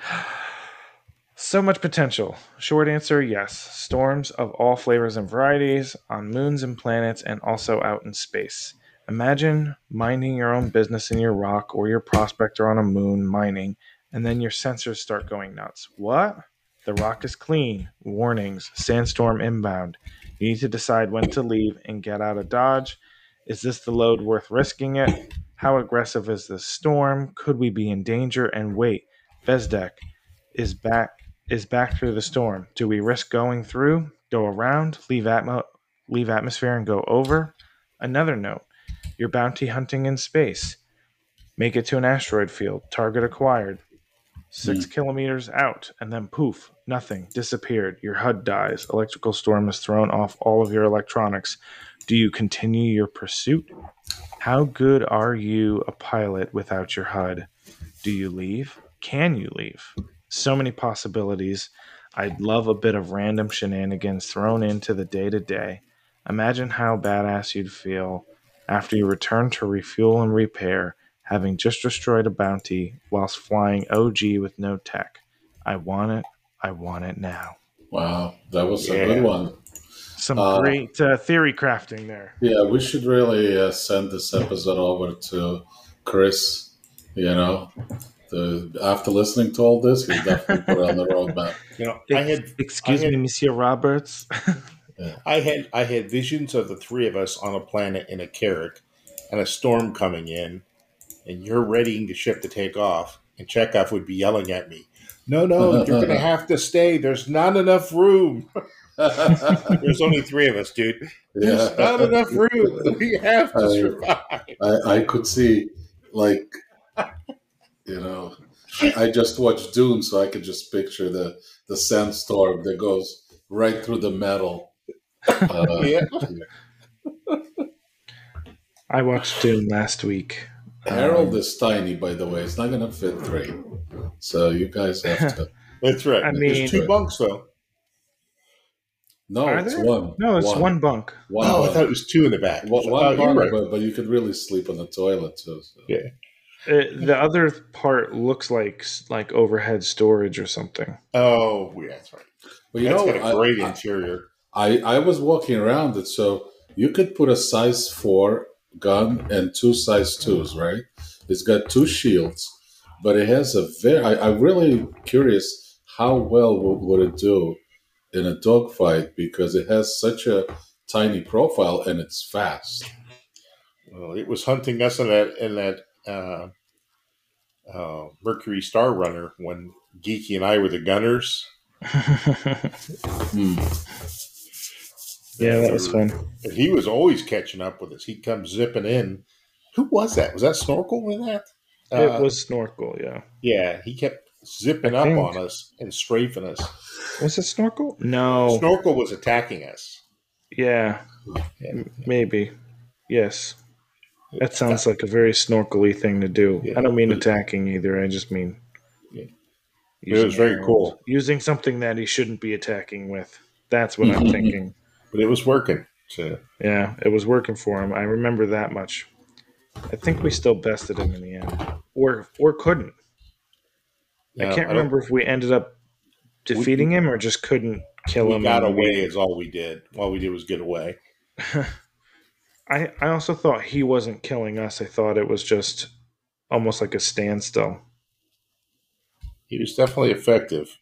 So much potential. Short answer yes. Storms of all flavors and varieties on moons and planets and also out in space. Imagine minding your own business in your rock or your prospector on a moon mining, and then your sensors start going nuts. What? The rock is clean. Warnings. Sandstorm inbound. You need to decide when to leave and get out of Dodge. Is this the load worth risking it? How aggressive is this storm? Could we be in danger? And wait, Bezdek is back is back through the storm. Do we risk going through, go around, leave atmo- leave atmosphere and go over? Another note. You're bounty hunting in space. Make it to an asteroid field. Target acquired. Six hmm. kilometers out, and then poof, nothing, disappeared. Your HUD dies. Electrical storm has thrown off all of your electronics. Do you continue your pursuit? How good are you a pilot without your HUD? Do you leave? Can you leave? So many possibilities. I'd love a bit of random shenanigans thrown into the day to day. Imagine how badass you'd feel after you return to refuel and repair, having just destroyed a bounty whilst flying OG with no tech. I want it. I want it now. Wow, that was Yeah. a good one. Some Uh, great uh, theory crafting there. Yeah, we should really uh, send this episode over to Chris. You know, the, after listening to all this, he'll definitely put it on the roadmap. [LAUGHS] You know, I had Excuse I had- me, Monsieur Roberts. [LAUGHS] I had I had visions of the three of us on a planet in a Carrack and a storm coming in, and you're readying the ship to take off, and Chekhov would be yelling at me, "No, no, you're going [LAUGHS] to have to stay. There's not enough room. There's only three of us, dude. There's not enough room. We have to I- survive." I, I could see, like, you know, I just watched Dune, so I could just picture the the sandstorm that goes right through the metal. Uh, [LAUGHS] Yeah. I watched Dune last week. Herald Um, is tiny, by the way. It's not going to fit three, so you guys have to. That's right. I mean- There's two bunks though. No, Are it's there? one. no, it's one, bunk. One, oh, I thought it was two in the back. One, one you're bunk, right. but, but you could really sleep on the toilet too. So. Yeah. Uh, the other part looks like like overhead storage or something. Oh, yeah, that's right. Well, you That's know, got a great I, interior. I I was walking around it, so you could put a size four gun and two size twos, right? It's got two shields, but it has a very. I, I'm really curious how well would, would it do in a dogfight because it has such a tiny profile and it's fast. Well, it was hunting us in that in that uh, uh, Mercury Star Runner when Geeky and I were the gunners. [LAUGHS] Hmm. yeah, that was fun. And he was always catching up with us. He'd come zipping in. Who was that? Was that Snorkel in that? Uh, it was snorkel. Yeah, Yeah, he kept zipping I up think- on us and strafing us. was it snorkel? No. Snorkel was attacking us. yeah, Yeah. M- maybe. Yes, that sounds like a very snorkely thing to do. Yeah. I don't mean attacking either. I just mean. Yeah. It using was very arrows. cool. Using something that he shouldn't be attacking with. That's what I'm mm-hmm. thinking. But it was working. So Yeah, it was working for him. I remember that much. I think we still bested him in the end, or or couldn't. I can't don't- remember if we ended up defeating him or just couldn't kill We him. got away is all we did. All we did was get away. [LAUGHS] I I also thought he wasn't killing us. I thought it was just almost like a standstill. He was definitely effective.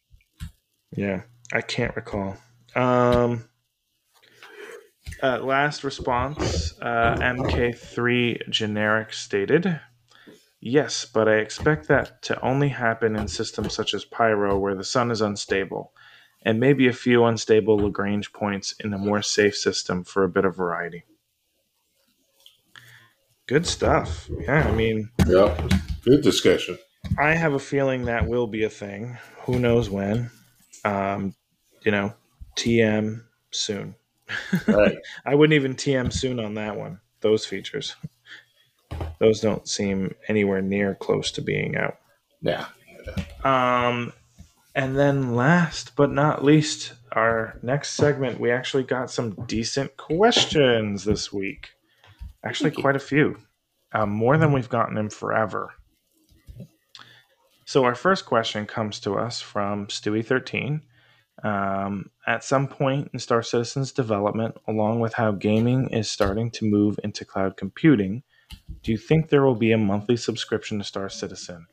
Yeah, I can't recall. Um, uh, last response uh, MK3 generic stated Yes, but I expect that to only happen in systems such as Pyro where the sun is unstable, and maybe a few unstable Lagrange points in a more safe system for a bit of variety. Good stuff. Yeah, I mean, Yeah. Good discussion. I have a feeling that will be a thing. Who knows when? Um, you know, TM soon. [LAUGHS] Right. I wouldn't even TM soon on that one. Those features. Those don't seem anywhere near close to being out. Yeah. Um, and then last but not least, our next segment, we actually got some decent questions this week. Actually, quite a few. Um, more than we've gotten in forever. So, our first question comes to us from Stewie13. Um, at some point in Star Citizen's development, along with how gaming is starting to move into cloud computing, do you think there will be a monthly subscription to Star Citizen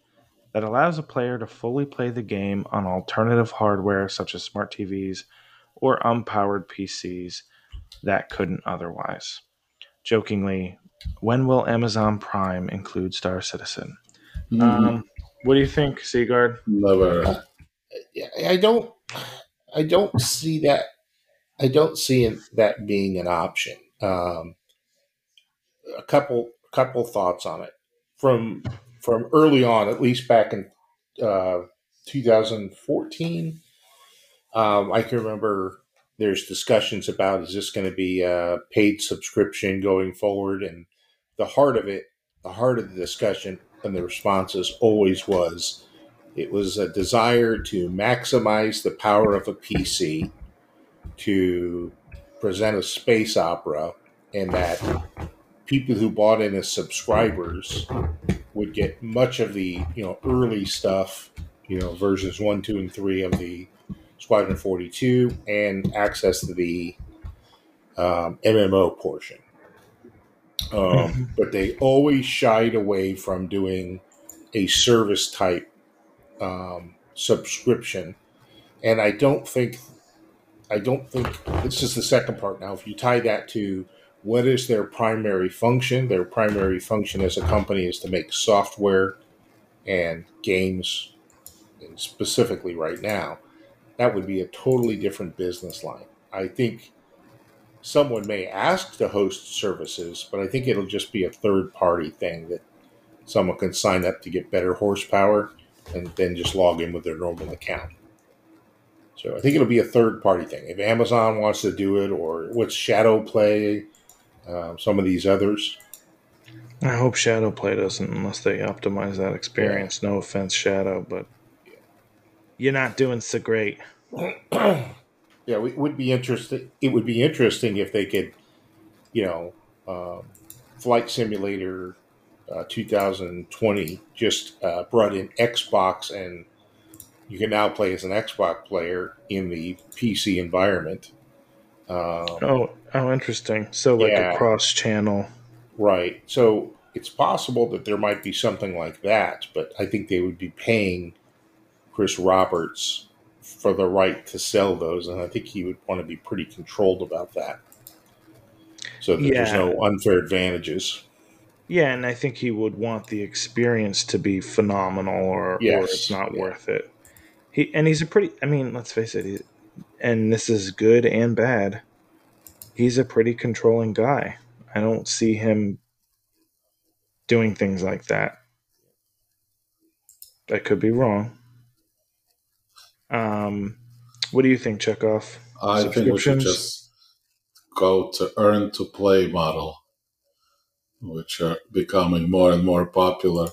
that allows a player to fully play the game on alternative hardware such as smart TVs or unpowered PCs that couldn't otherwise? Jokingly, when will Amazon Prime include Star Citizen? Mhm. Um, what do you think, Sigurd? Never. Yeah, I don't. I don't see that. I don't see that being an option. Um, a couple, couple thoughts on it from from early on, at least back in uh, 2014. Um, I can remember there's discussions about is this going to be a paid subscription going forward, and the heart of it, the heart of the discussion and the responses always was it was a desire to maximize the power of a PC to present a space opera, and that people who bought in as subscribers would get much of the you know early stuff, you know versions one, two, and three of the Squadron Forty Two, and access to the um, MMO portion. Um, but they always shied away from doing a service type um, subscription, and I don't think I don't think this is the second part. Now, if you tie that to what is their primary function, their primary function as a company is to make software and games, and specifically right now, that would be a totally different business line. I think someone may ask to host services, but I think it'll just be a third party thing that someone can sign up to get better horsepower and then just log in with their normal account. So I think it'll be a third party thing. If Amazon wants to do it, or what's Shadow Play, um, some of these others. I hope Shadow Play doesn't, unless they optimize that experience. No offense, Shadow, but you're not doing so great. [CLEARS THROAT] yeah, it would be interesting. It would be interesting if they could, you know, um, Flight Simulator uh, 2020 just uh, brought in Xbox and you can now play as an Xbox player in the PC environment. Um, oh, oh, interesting. So like yeah, a cross channel, right? So it's possible that there might be something like that, but I think they would be paying Chris Roberts for the right to sell those, and I think he would want to be pretty controlled about that, so that yeah. there's no unfair advantages. Yeah, and I think he would want the experience to be phenomenal, or, yes. or it's not yeah. worth it. He and he's a pretty. I mean, let's face it. He, and this is good and bad. He's a pretty controlling guy. I don't see him doing things like that. I could be wrong. Um, what do you think, Chekhov? I think we should just go to earn to play model, which are becoming more and more popular.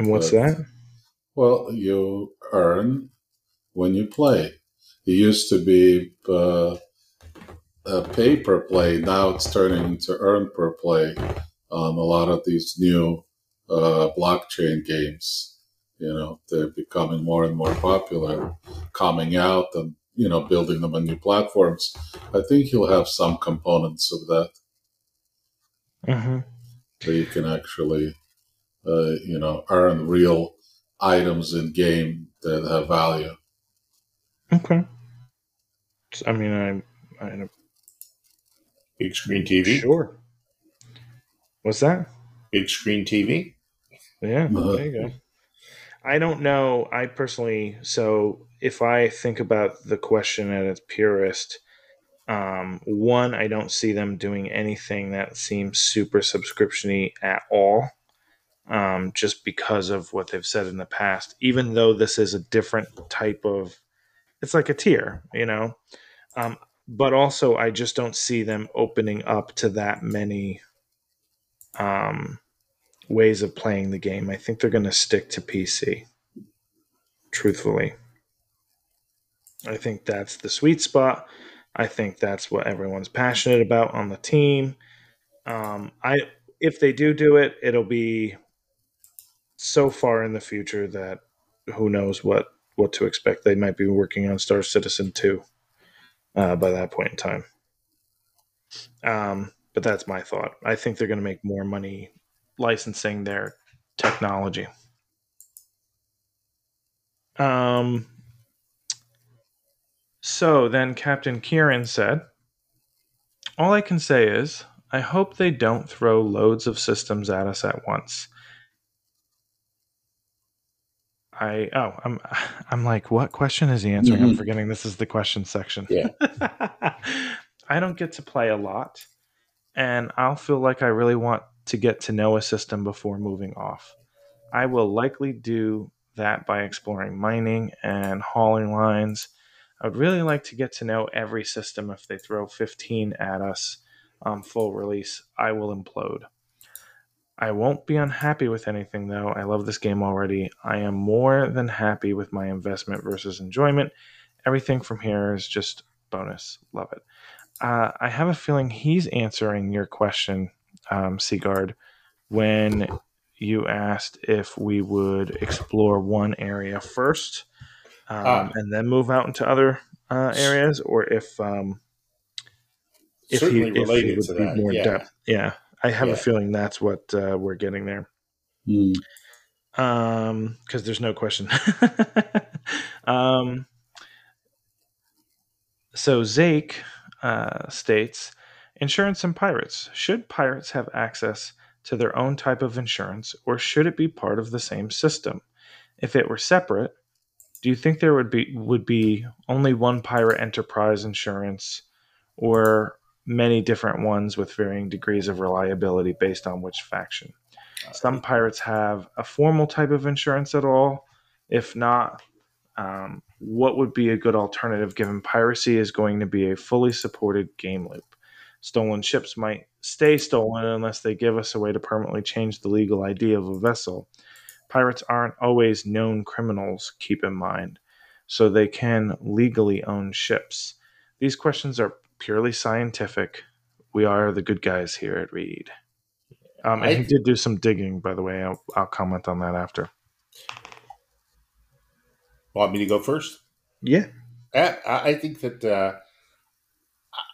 And what's but, that? Well, you earn when you play. It used to be uh, a pay per play. Now it's turning into earn per play on a lot of these new uh, blockchain games. You know, they're becoming more and more popular, coming out and, you know, building them on new platforms. I think you'll have some components of that. Mm-hmm. So you can actually, uh, you know, earn real items in game that have value. Okay. I mean, I, I big screen TV. Sure. What's that? Big screen TV. Yeah, uh-huh. there you go. I don't know. I personally, so if I think about the question at its purest, um, one, I don't see them doing anything that seems super subscriptiony at all um, just because of what they've said in the past. Even though this is a different type of, it's like a tier, you know. Um, but also, I just don't see them opening up to that many um, ways of playing the game. I think they're going to stick to PC. Truthfully, I think that's the sweet spot. I think that's what everyone's passionate about on the team. Um, I if they do do it, it'll be so far in the future that who knows what what to expect. They might be working on Star Citizen two uh, by that point in time. Um, but that's my thought. I think they're going to make more money licensing their technology. Um. So then Captain Kieran said, All I can say is, I hope they don't throw loads of systems at us at once. I oh I'm [SIGHS] I'm like what question is he answering? Mm-hmm. I'm forgetting this is the question section. Yeah. [LAUGHS] I don't get to play a lot and I'll feel like I really want to get to know a system before moving off. I will likely do that by exploring mining and hauling lines. I would really like to get to know every system. If they throw 15 at us on full release, I will implode. I won't be unhappy with anything though. I love this game already. I am more than happy with my investment versus enjoyment. Everything from here is just bonus. Love it. Uh, I have a feeling he's answering your question, um, Sigurd, when you asked if we would explore one area first um, ah. and then move out into other uh, areas, or if um, if he, related if to that. More yeah. depth. Yeah, I have yeah. a feeling that's what uh, we're getting there. Mm. Um, because there's no question. [LAUGHS] um, so Zake uh, states insurance and pirates. Should pirates have access to their own type of insurance, or should it be part of the same system? If it were separate, do you think there would be would be only one pirate enterprise insurance, or many different ones with varying degrees of reliability based on which faction? Some pirates have a formal type of insurance at all. If not, um, what would be a good alternative given piracy is going to be a fully supported game loop? Stolen ships might stay stolen unless they give us a way to permanently change the legal ID of a vessel. Pirates aren't always known criminals, keep in mind, so they can legally own ships. These questions are purely scientific. We are the good guys here at Reed. Um, and I, he did do some digging, by the way. I'll, I'll comment on that after. Want me to go first? Yeah. I, I think that uh,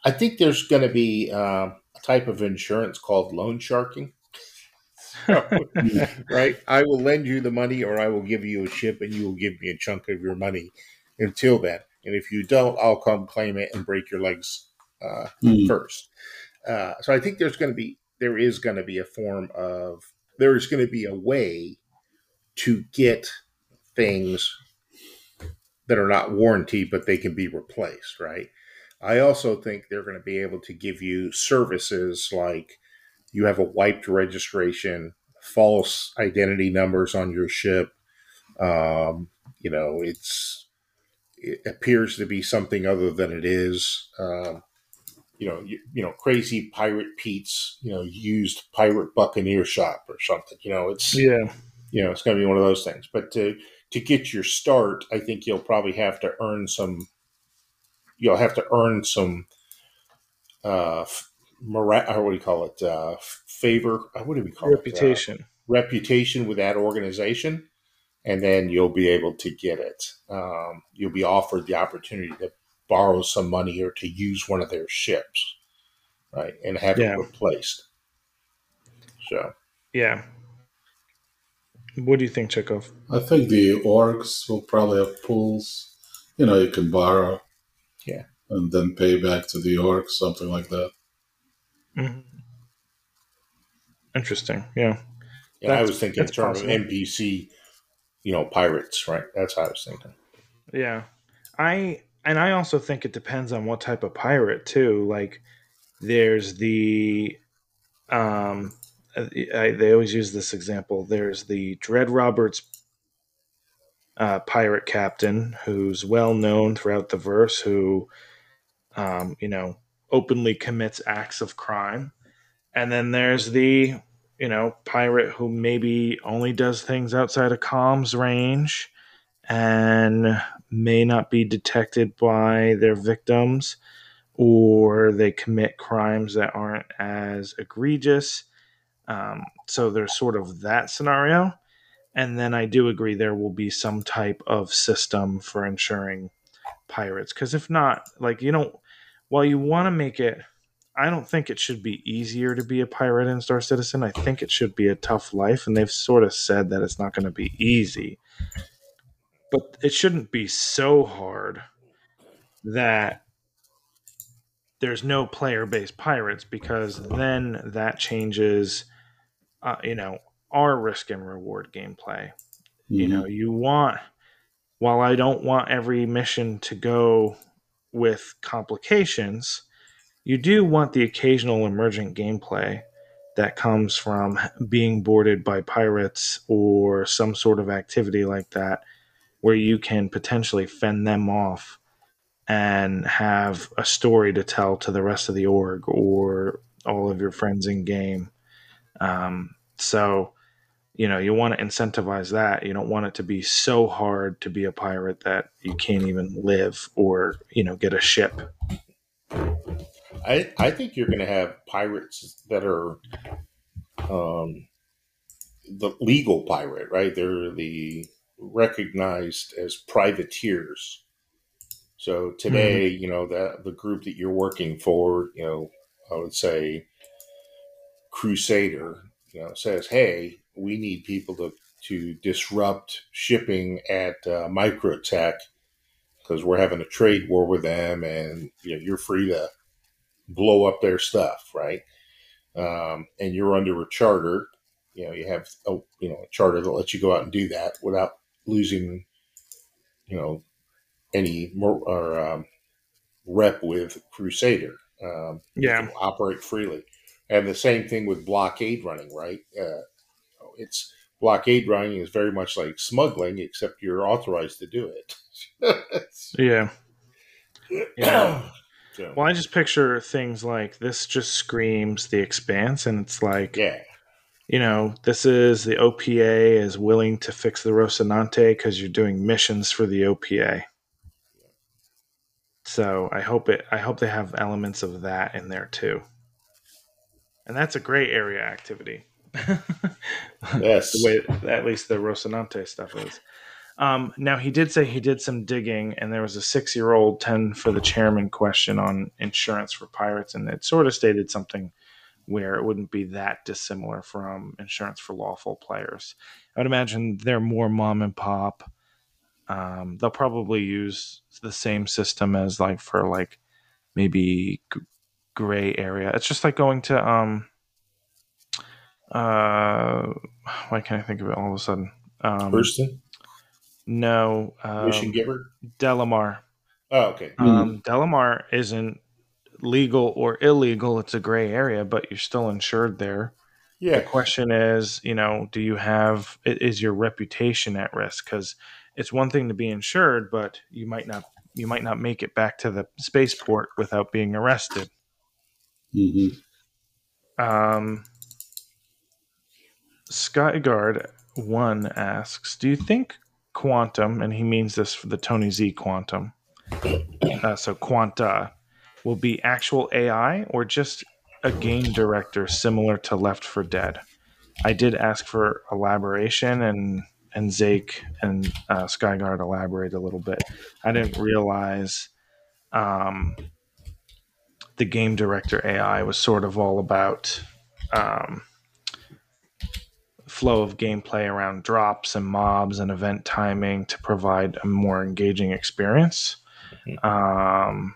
I think there's going to be uh, a type of insurance called loan sharking. [LAUGHS] right? I will lend you the money or I will give you a ship and you will give me a chunk of your money until then. And if you don't, I'll come claim it and break your legs uh, mm. first. Uh, so I think there's going to be, there is going to be a form of, there is going to be a way to get things that are not warranty, but they can be replaced, right? I also think they're going to be able to give you services like you have a wiped registration, false identity numbers on your ship. Um, you know, it's it appears to be something other than it is. Um, you know, you, you, know, crazy pirate Pete's, you know, used pirate buccaneer shop or something. You know, it's yeah, you know, it's going to be one of those things. But to to get your start, I think you'll probably have to earn some. You'll have to earn some. Uh, mora- what do you call it? Uh, favor. Uh, what do we call reputation. it? Reputation. Uh, reputation with that organization, and then you'll be able to get it. Um, you'll be offered the opportunity to borrow some money or to use one of their ships, right, and have yeah. it replaced. So, yeah, what do you think, Chekhov? I think the orgs will probably have pools. You know, you can borrow. Yeah. And then pay back to the orgs, something like that. Mm-hmm. Interesting. Yeah. Yeah, I was thinking in terms possible. of NPC, you know, pirates, right? That's how I was thinking. Yeah. I and I also think it depends on what type of pirate too. Like there's the um I, they always use this example. There's the Dread Roberts uh, pirate captain who's well known throughout the verse, who, um, you know, openly commits acts of crime. And then there's the, you know, pirate who maybe only does things outside of comms range and may not be detected by their victims, or they commit crimes that aren't as egregious um, so there's sort of that scenario. And then I do agree there will be some type of system for insuring pirates. Because if not, like, you know, while you want to make it, I don't think it should be easier to be a pirate in Star Citizen. I think it should be a tough life. And they've sort of said that it's not going to be easy. But it shouldn't be so hard that there's no player based pirates because then that changes uh, you know, our risk and reward gameplay. Mm-hmm. You know, you want, while I don't want every mission to go with complications, you do want the occasional emergent gameplay that comes from being boarded by pirates or some sort of activity like that, where you can potentially fend them off and have a story to tell to the rest of the org or all of your friends in game. Um, so, you know, you want to incentivize that. You don't want it to be so hard to be a pirate that you can't even live or, you know, get a ship. I I think you're going to have pirates that are um, the legal pirate, right? They're the recognized as privateers. So today, mm-hmm. you know, that the group that you're working for, you know, I would say Crusader, you know, says, "Hey, we need people to to disrupt shipping at uh, Microtech because we're having a trade war with them, and you know, you're free to blow up their stuff, right? Um, and you're under a charter. You know, you have a you know a charter that lets you go out and do that without losing, you know, any more or um, rep with Crusader. Um, yeah, operate freely. And the same thing with blockade running, right? Uh, it's blockade running is very much like smuggling, except you're authorized to do it. [LAUGHS] yeah. Yeah. So. Well, I just picture things like this just screams the expanse, and it's like, yeah, you know, this is the OPA is willing to fix the Rocinante because you're doing missions for the OPA. So I hope it. I hope they have elements of that in there too, and that's a gray area activity. [LAUGHS] yes, the way at least the Rocinante stuff is. Um, now he did say he did some digging, and there was a six-year-old ten for the chairman question on insurance for pirates, and it sort of stated something where it wouldn't be that dissimilar from insurance for lawful players. I would imagine they're more mom and pop. Um, they'll probably use the same system as like for like maybe g- gray area. It's just like going to um uh why can't I think of it all of a sudden? Um, no, um, Mission Giver, Delamar. Oh, okay. Um, mm. Delamar isn't legal or illegal; it's a gray area, but you're still insured there. Yeah. The question is, you know, do you have is your reputation at risk? Because it's one thing to be insured, but you might not you might not make it back to the spaceport without being arrested. Mm-hmm. Um, Skyguard one asks, "Do you think quantum, and he means this for the Tony Z quantum, uh, so quanta, will be actual AI or just a game director similar to Left 4 Dead. I did ask for elaboration, and and Zake and uh, Skyguard elaborate a little bit. I didn't realize um, the game director AI was sort of all about um, flow of gameplay around drops and mobs and event timing to provide a more engaging experience. Mm-hmm. Um,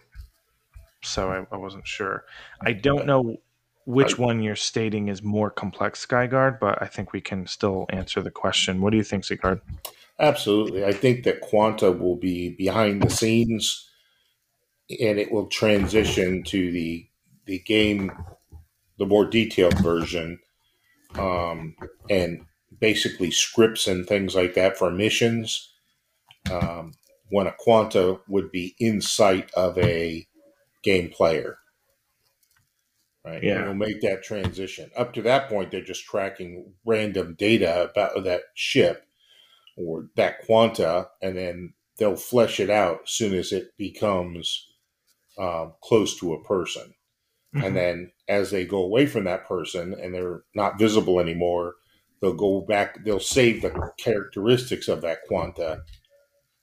so I, I, wasn't sure. I don't know which one you're stating is more complex, Skyguard, but I think we can still answer the question. What do you think, Skyguard? Absolutely. I think that Quanta will be behind the scenes and it will transition to the the game, the more detailed version um, and basically scripts and things like that for missions. Um, when a quanta would be in sight of a game player. Right. Yeah. And we'll make that transition. Up to that point, they're just tracking random data about that ship or that quanta, and then they'll flesh it out as soon as it becomes um, close to a person. Mm-hmm. And then as they go away from that person and they're not visible anymore, they'll go back, they'll save the characteristics of that quanta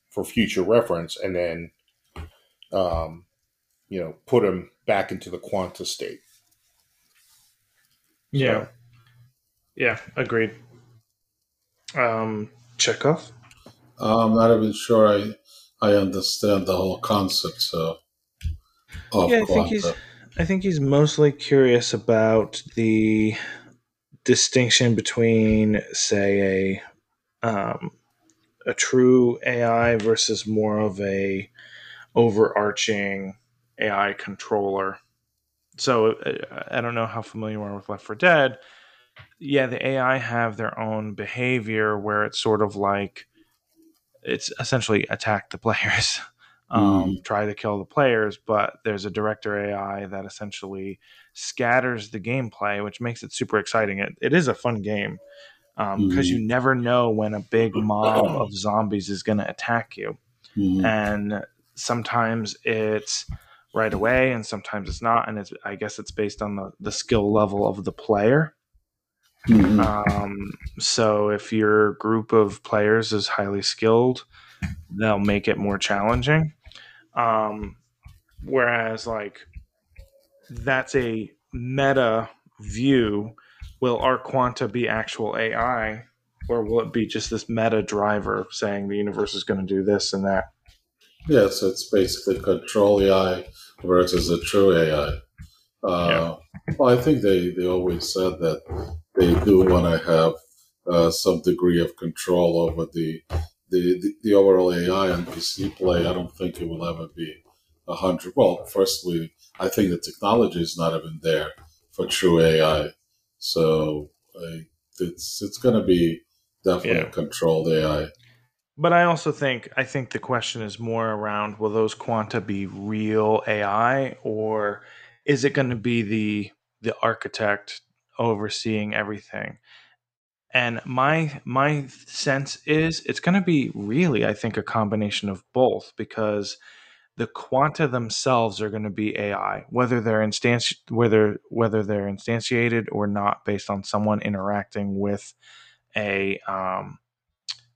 for future reference and then, um, you know, put them back into the quanta state. Yeah. So, yeah, agreed. Um, Chekhov? I'm not even sure I I understand the whole concept. So, yeah, I think he's I think he's mostly curious about the distinction between, say, a um, a true AI versus more of a overarching AI controller. so uh, I don't know how familiar you are with Left 4 Dead. Yeah, the AI have their own behavior where it's sort of like it's essentially attack the players, [LAUGHS] um, mm. try to kill the players, but there's a director AI that essentially scatters the gameplay, which makes it super exciting. It, it is a fun game because um, mm. you never know when a big [CLEARS THROAT] mob of zombies is going to attack you. Mm. And sometimes it's right away and sometimes it's not and it's i guess it's based on the, the skill level of the player. Mm-hmm. um, so if your group of players is highly skilled they'll make it more challenging. Um, whereas like that's a meta view. Will our quanta be actual ai or will it be just this meta driver saying the universe is going to do this and that Yes, it's basically control AI versus a true AI. Uh, yeah. Well, I think they, they always said that they do want to have uh, some degree of control over the, the, the, the overall AI and PC play. I don't think it will ever be a hundred. Well, firstly, I think the technology is not even there for true AI, so it's it's going to be definitely yeah. controlled AI. But I also think I think the question is more around will those quanta be real AI or is it going to be the the architect overseeing everything? And my my sense is it's going to be really I think a combination of both because the quanta themselves are going to be AI, whether they're instanti- whether whether they're instantiated or not, based on someone interacting with a um,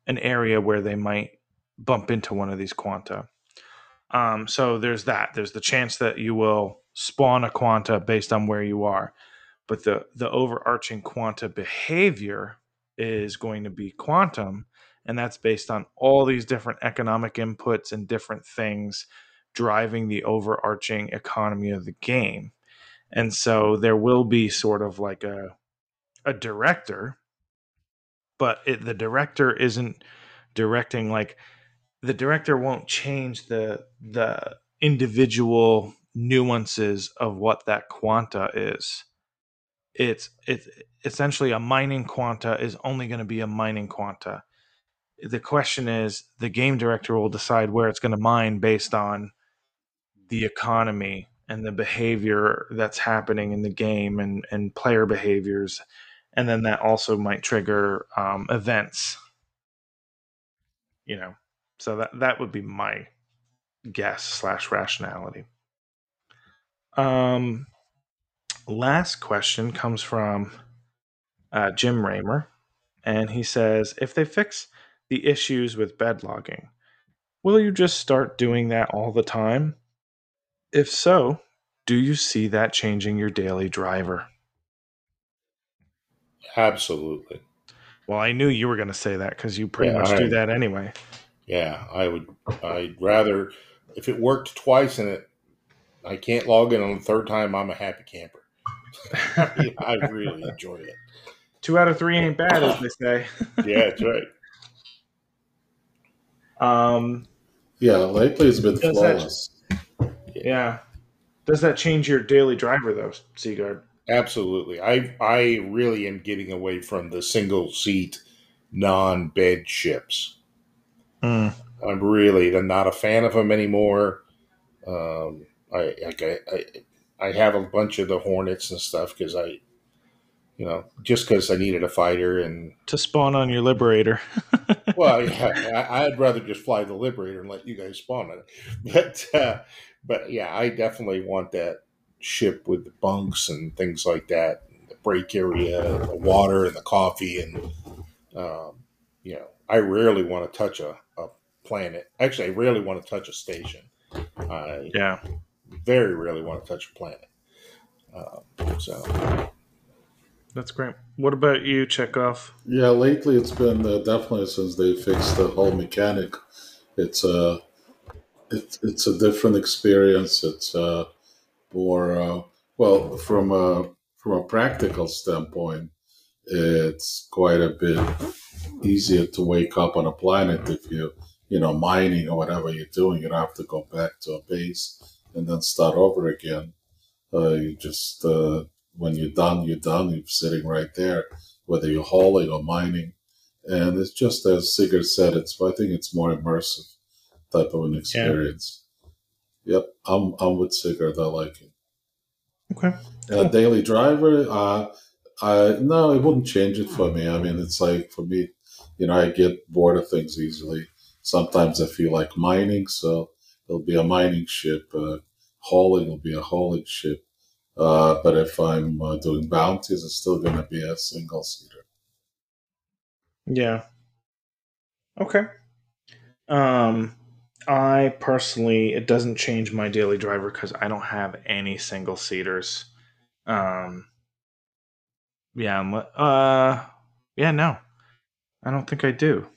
an area where they might bump into one of these quanta. Um, so there's that. There's the chance that you will spawn a quanta based on where you are, but the the overarching quanta behavior is going to be quantum, and that's based on all these different economic inputs and different things driving the overarching economy of the game. And so there will be sort of like a a director but it, the director isn't directing like the director won't change the the individual nuances of what that quanta is. It's it's essentially a mining quanta is only going to be a mining quanta. The question is the game director will decide where it's going to mine based on the economy and the behavior that's happening in the game and and player behaviors and then that also might trigger um, events. You know, so that that would be my guess slash rationality. Um, last question comes from uh, Jim Raymer, and he says, if they fix the issues with bed logging, will you just start doing that all the time? If so, do you see that changing your daily driver? Absolutely. Well, I knew you were going to say that because you pretty yeah, much I, do that anyway. Yeah, I would. I'd rather if it worked twice and it I can't log in on the third time. I'm a happy camper. [LAUGHS] I, really enjoy it. Two out of three ain't bad, as they say. yeah, that's right. [LAUGHS] Um. Yeah, lately it's been flawless. That, yeah. Does that change your daily driver though, Sigurd? Absolutely. I I really am getting away from the single seat non bed ships. Mm. I'm really I'm not a fan of them anymore. Um, I, I, I I have a bunch of the Hornets and stuff because I, you know, just because I needed a fighter and to spawn on your Liberator. [LAUGHS] well, yeah, I, would rather just fly the Liberator and let you guys spawn on it. [LAUGHS] But uh, but yeah, I definitely want that ship with the bunks and things like that, the break area, the water and the coffee, and um, you know, I rarely want to touch a, a planet. Actually, I rarely want to touch a station. I yeah, very rarely want to touch a planet. Um, so that's great. What about you, Chekhov? Yeah, lately it's been uh, definitely since they fixed the whole mechanic. It's a uh, it's it's a different experience. It's uh, or uh, well, from a from a practical standpoint, it's quite a bit easier to wake up on a planet if you you know mining or whatever you're doing. You don't have to go back to a base and then start over again. Uh, you just uh, when you're done, you're done. You're sitting right there, whether you're hauling or mining, and it's just as Sigurd said. It's I think it's more immersive type of an experience. Yeah. Yep, I'm I'm with Sigurd. I like it. Okay. A daily driver, uh, I no, it wouldn't change it for me. I mean, it's like for me, you know, I get bored of things easily. Sometimes I feel like mining, so it'll be a mining ship. Uh, hauling will be a hauling ship. Uh, but if I'm uh, doing bounties, it's still going to be a single seater. Yeah. Okay. Um, I personally, it doesn't change my daily driver because I don't have any single seaters. Um, yeah, I'm, uh, yeah, no, I don't think I do.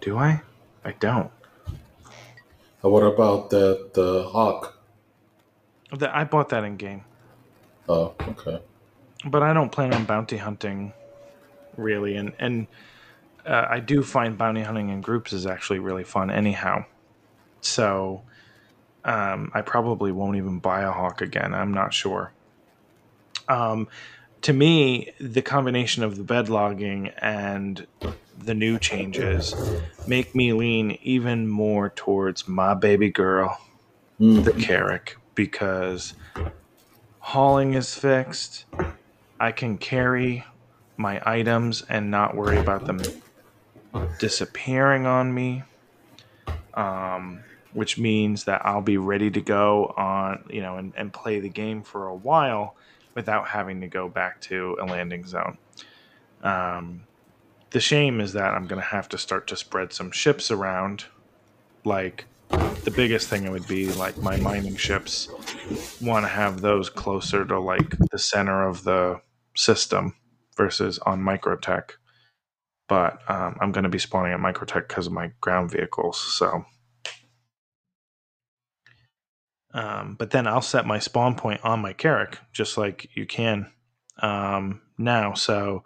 Do I? I don't. Uh, what about that uh, hawk? That I bought that in game. Oh, okay. But I don't plan on bounty hunting, really, and and uh, I do find bounty hunting in groups is actually really fun, anyhow. So, um, I probably won't even buy a hawk again. I'm not sure. Um, to me, the combination of the bed logging and the new changes make me lean even more towards my baby girl, mm. the Carrack, because hauling is fixed. I can carry my items and not worry about them disappearing on me. Um, which means that I'll be ready to go on, you know, and, and play the game for a while without having to go back to a landing zone. Um, the shame is that I'm going to have to start to spread some ships around. Like, the biggest thing it would be like my mining ships want to have those closer to like the center of the system versus on Microtech. But um, I'm going to be spawning at Microtech because of my ground vehicles. So, um, but then I'll set my spawn point on my Carrack, just like you can um, now. So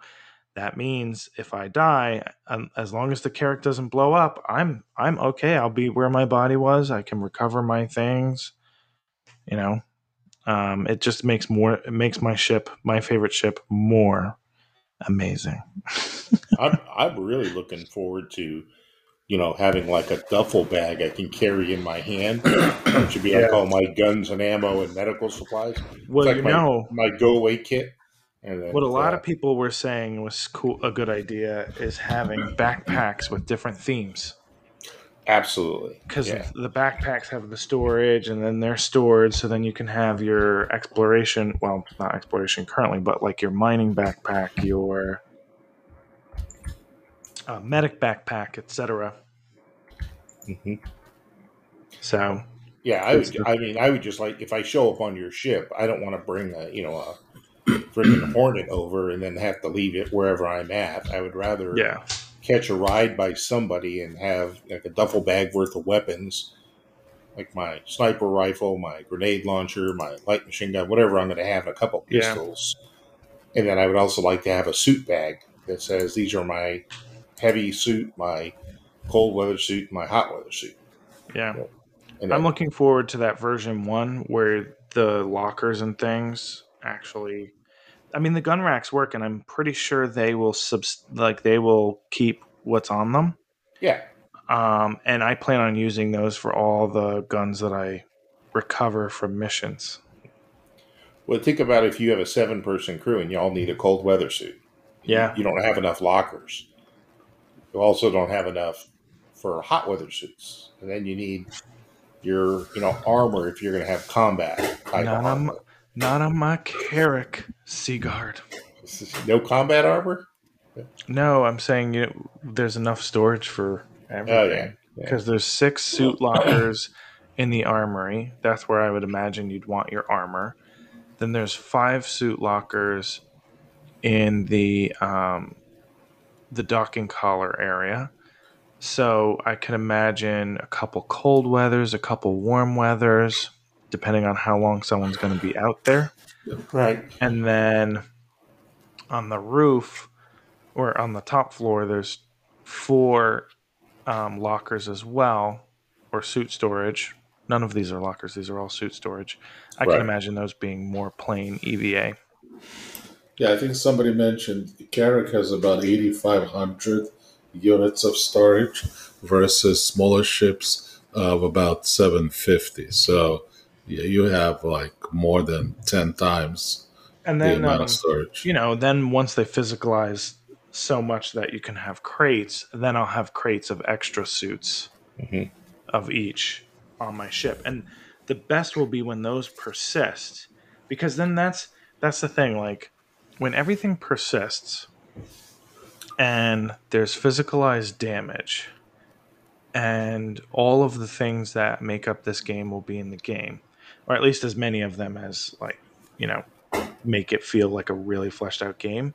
that means if I die, um, as long as the Carrack doesn't blow up, I'm I'm okay. I'll be where my body was. I can recover my things. You know, um, it just makes more. It makes my ship, my favorite ship, more amazing. [LAUGHS] I'm I'm really looking forward to, you know, having like a duffel bag I can carry in my hand, which would be yeah. like all my guns and ammo and medical supplies. Well, like you my, know, my go away kit then, what a lot uh, of people were saying was cool. A good idea is having backpacks with different themes. Absolutely, because yeah. the backpacks have the storage, and then they're stored. So then you can have your exploration. Well, not exploration currently, but like your mining backpack, your uh, medic backpack, etc. Mm-hmm. So yeah, I would. I mean, I would just like if I show up on your ship, I don't want to bring a you know a freaking Hornet over and then have to leave it wherever I'm at. I would rather yeah. Catch a ride by somebody and have like a duffel bag worth of weapons, like my sniper rifle, my grenade launcher, my light machine gun, whatever I'm going to have, a couple pistols. Yeah. And then I would also like to have a suit bag that says these are my heavy suit, my cold weather suit, my hot weather suit. Yeah. then, I'm looking forward to that version one where the lockers and things actually I mean, the gun racks work, and I'm pretty sure they will subs like they will keep what's on them. Yeah. Um, and I plan on using those for all the guns that I recover from missions. Well, think about if you have a seven-person crew and you all need a cold weather suit. Yeah. You, don't have enough lockers. You also don't have enough for hot weather suits, and then you need your you know armor if you're going to have combat. Not on my Carrack, Sigurd. No combat armor? No, I'm saying you know, there's enough storage for everything. Oh, yeah. Because yeah. there's six suit lockers in the armory. That's where I would imagine you'd want your armor. Then there's five suit lockers in the um, the docking collar area. So I can imagine a couple cold weathers, a couple warm weathers, depending on how long someone's going to be out there. Right. And then on the roof or on the top floor, there's four um, lockers as well, or suit storage, None of these are lockers. These are all suit storage. I Right. can imagine those being more plain EVA. Yeah, I think somebody mentioned Carrack has about 8,500 units of storage versus smaller ships of about 750. So yeah, you have like more than 10 times And the then, amount um, of storage. you know, then once they physicalize so much that you can have crates, then I'll have crates of extra suits Mhm. of each on my ship. And the best will be when those persist because then that's that's the thing like when everything persists and there's physicalized damage and all of the things that make up this game will be in the game or at least as many of them as like you know make it feel like a really fleshed out game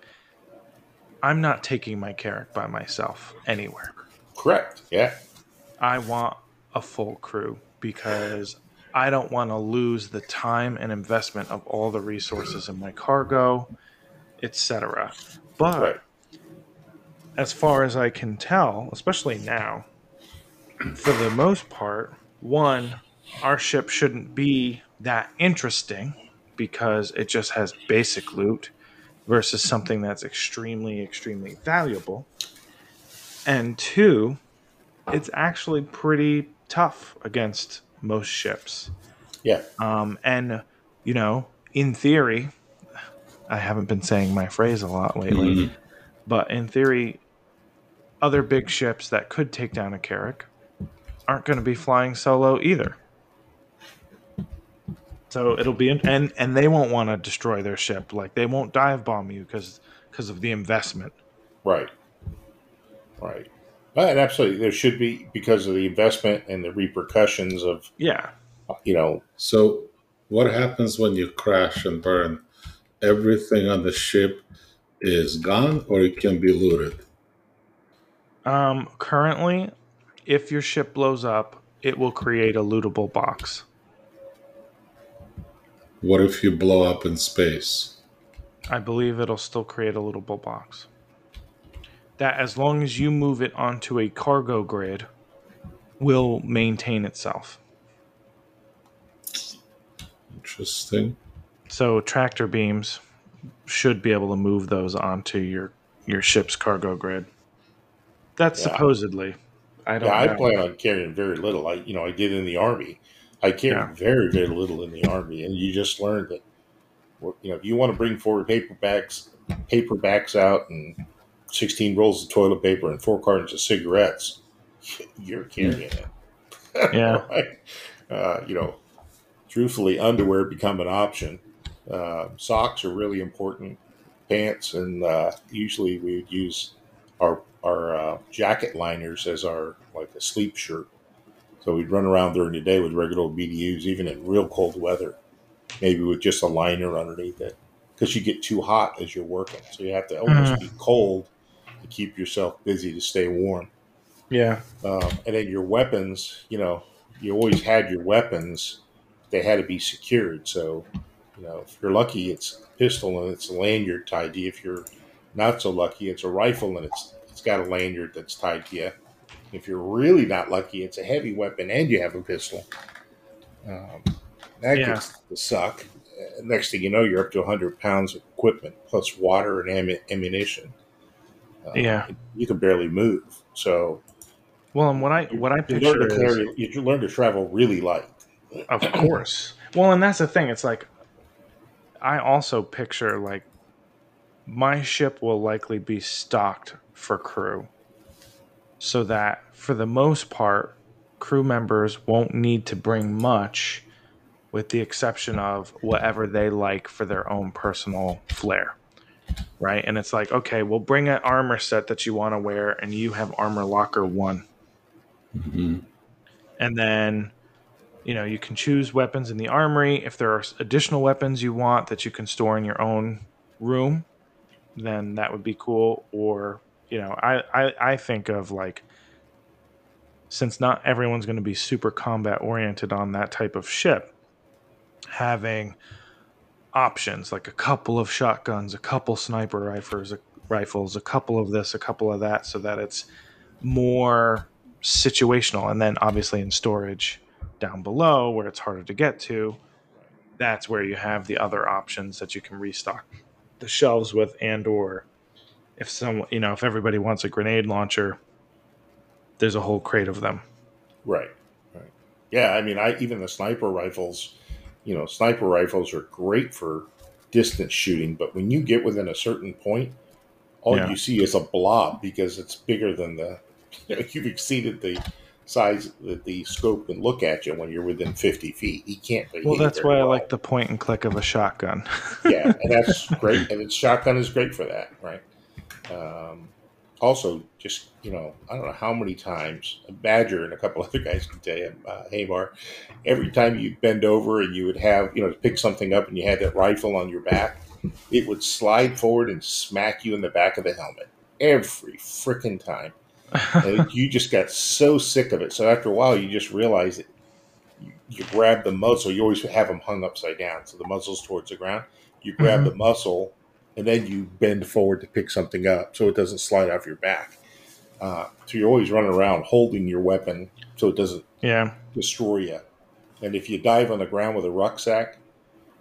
i'm not taking my Carrack by myself anywhere Correct. Yeah. I want a full crew because I don't want to lose the time and investment of all the resources in my cargo, etc. But Right. as far as I can tell, especially now, for the most part, one, our ship shouldn't be that interesting because it just has basic loot versus something that's extremely, extremely valuable. And two, it's actually pretty tough against most ships. Yeah. Um, and, you know, in theory, I haven't been saying my phrase a lot lately, Mhm. but in theory, other big ships that could take down a Carrack aren't going to be flying solo either. So it'll be, and and they won't want to destroy their ship. Like they won't dive bomb you because because of the investment. Right. Right. And absolutely, there should be because of the investment and the repercussions of Yeah, you know. So, what happens when you crash and burn? Everything on the ship is gone, or it can be looted. Um, currently, if your ship blows up, it will create a lootable box. What if you blow up in space? I believe it'll still create a lootable box. That, as long as you move it onto a cargo grid, will maintain itself. Interesting. So tractor beams should be able to move those onto your your ship's cargo grid. That's Yeah. supposedly. I don't Yeah, I plan on carrying very little. I you know I did in the army. I carried Yeah. very very little in the army, and you just learned that. You know, if you want to bring forward paperbacks, paperbacks out, and sixteen rolls of toilet paper and four cartons of cigarettes, [LAUGHS] you're carrying it. [LAUGHS] Yeah. Right? Uh, you know, truthfully, underwear become an option. Uh, socks are really important. Pants, and uh, usually we would use our our uh, jacket liners as our like a sleep shirt. So we'd run around during the day with regular old BDUs, even in real cold weather, maybe with just a liner underneath it, because you get too hot as you're working. So you have to almost be cold to keep yourself busy to stay warm. Yeah. Um, and then your weapons, you know, you always had your weapons. They had to be secured. So, you know, if you're lucky, it's a pistol and it's a lanyard tied to you. If you're not so lucky, it's a rifle and it's it's got a lanyard that's tied to you. If you're really not lucky, it's a heavy weapon and you have a pistol. Um, that Yeah. gets to suck. Uh, next thing you know, you're up to 100 pounds of equipment plus water and ammu- ammunition. Uh, Yeah. you can barely move. So Well, and what I what I you picture learn to is, you learn to travel really light. Of course. Well, and that's the thing. It's like I also picture like my ship will likely be stocked for crew. So that for the most part, crew members won't need to bring much with the exception of whatever they like for their own personal flair. Right? And it's like, okay, we'll bring an armor set that you want to wear and you have armor locker 1 hmm and then you know you can choose weapons in the armory if there are additional weapons you want that you can store in your own room then that would be cool or you know i i, I think of like since not everyone's going to be super combat oriented on that type of ship having options like a couple of shotguns a couple sniper rifles a, rifles a couple of this a couple of that so that it's more situational. And then obviously in storage down below where it's harder to get to, that's where you have the other options that you can restock the shelves with and or if some you know if everybody wants a grenade launcher there's a whole crate of them Right. Right. Yeah, I mean, I even the sniper rifles, you know, sniper rifles are great for distance shooting, but when you get within a certain point, all Yeah. you see is a blob because it's bigger than the [LAUGHS] you know, you've exceeded the size that the scope can look at you when you're within 50 feet. He can't. well that's why i like the point and click of a shotgun [LAUGHS] yeah, and that's great. And its shotgun is great for that, right? Um, also, just you know, I don't know how many times Badger and a couple [LAUGHS] other guys can tell you, uh, Hamar, every time you bend over and you would have you know pick something up and you had that rifle on your back, it would slide forward and smack you in the back of the helmet every freaking time. [LAUGHS] And you just got so sick of it. So after a while, you just realize that you, you grab the muzzle. You always have them hung upside down, so the muzzle's towards the ground. You grab Mhm. the muzzle, and then you bend forward to pick something up, so it doesn't slide off your back. Uh, so you're always running around holding your weapon, so it doesn't yeah destroy you. And if you dive on the ground with a rucksack,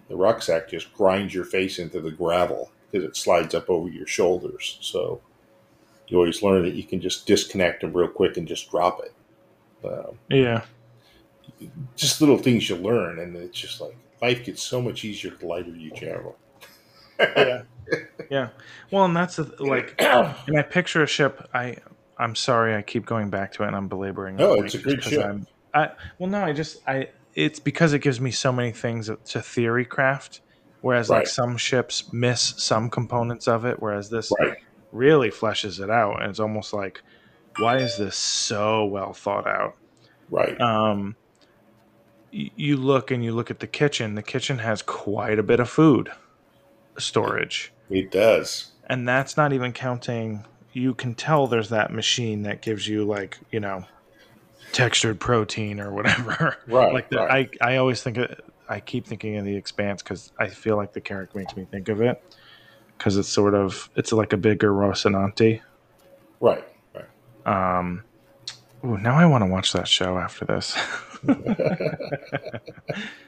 the rucksack just grinds your face into the gravel because it slides up over your shoulders. So you always learn that you can just disconnect them real quick and just drop it. Um, yeah just little things you learn, and it's just like life gets so much easier the lighter you travel. [LAUGHS] yeah yeah well and that's the, like [COUGHS] and i picture a ship i i'm sorry i keep going back to it and i'm belaboring the No, it's a 'cause ship. I'm, i well no i just i it's because it gives me so many things to theory craft whereas like some ships miss some components of it whereas this Right. really fleshes it out and it's almost like why is this so well thought out Right. um you look and you look at the kitchen the kitchen has quite a bit of food storage It does. and that's not even counting you can tell there's that machine that gives you like you know textured protein or whatever [LAUGHS] Right. like the, right. i i always think of, i keep thinking of the expanse because i feel like the character makes me think of it because it's sort of it's like a bigger rocinante right. Right. um ooh, now i want to watch that show after this [LAUGHS]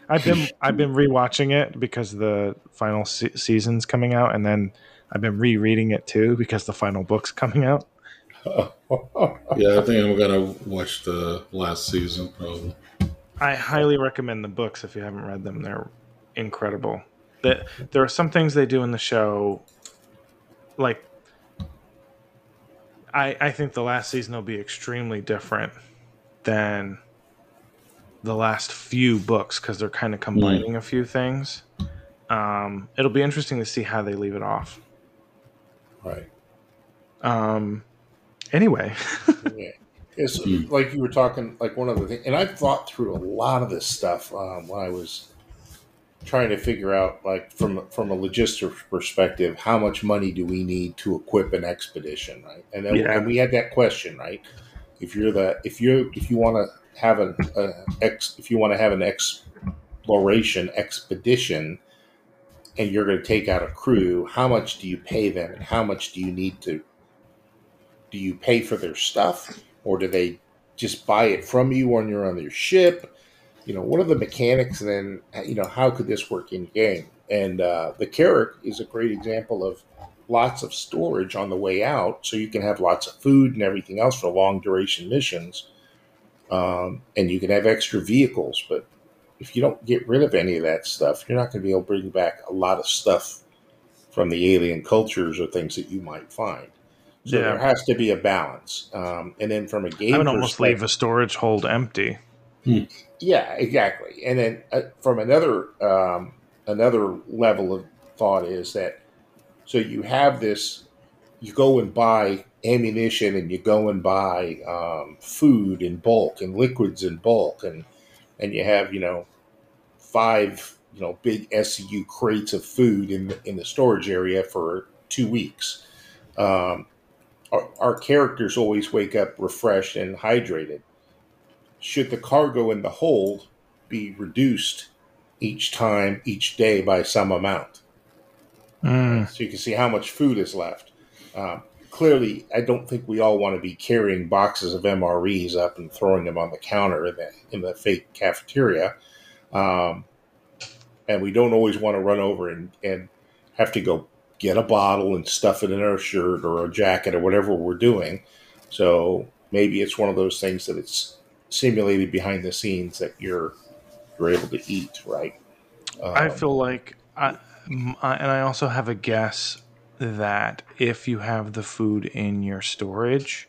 I've been I've been rewatching it because the final se- season's coming out, and then I've been rereading it too because the final book's coming out. [LAUGHS] Yeah, I think I'm gonna watch the last season probably. I highly recommend the books if you haven't read them; they're incredible. That there are some things they do in the show, like I I think the last season will be extremely different than the last few books because they're kind of combining a few things. Um, it'll be interesting to see how they leave it off. right. Um, anyway, [LAUGHS] Yeah. It's Hmm. like you were talking, like one of the things, and I've thought through a lot of this stuff um, when I was trying to figure out, like from from a logistics perspective, how much money do we need to equip an expedition, right? And then Yeah. and we had that question, right? If you're the if you if you want to have an ex if you want to have an exploration expedition, and you're going to take out a crew, how much do you pay them, and how much do you need to do you pay for their stuff? Or do they just buy it from you when you're on their ship? You know what are the mechanics and then you know how could this work in game? And uh, the carrack is a great example of lots of storage on the way out so you can have lots of food and everything else for long duration missions um, and you can have extra vehicles but if you don't get rid of any of that stuff you're not going to be able to bring back a lot of stuff from the alien cultures or things that you might find so Yeah. there has to be a balance. Um, and then from a game I would almost leave a storage hold empty. yeah, exactly. And then uh, from another um, another level of thought is that so you have this, you go and buy ammunition and you go and buy um, food in bulk and liquids in bulk and and you have you know five you know big SCU crates of food in the, in the storage area for two weeks. Um, our, our characters always wake up refreshed and hydrated should the cargo in the hold be reduced each time, each day by some amount? Mm, So you can see how much food is left. Um, clearly, I don't think we all want to be carrying boxes of MREs up and throwing them on the counter in the in the fake cafeteria, um, and we don't always want to run over and and have to go get a bottle and stuff it in our shirt or a jacket or whatever we're doing. So maybe it's one of those things that it's simulated behind the scenes that you're you're able to eat, right? Um, I feel like, I, and I also have a guess that if you have the food in your storage,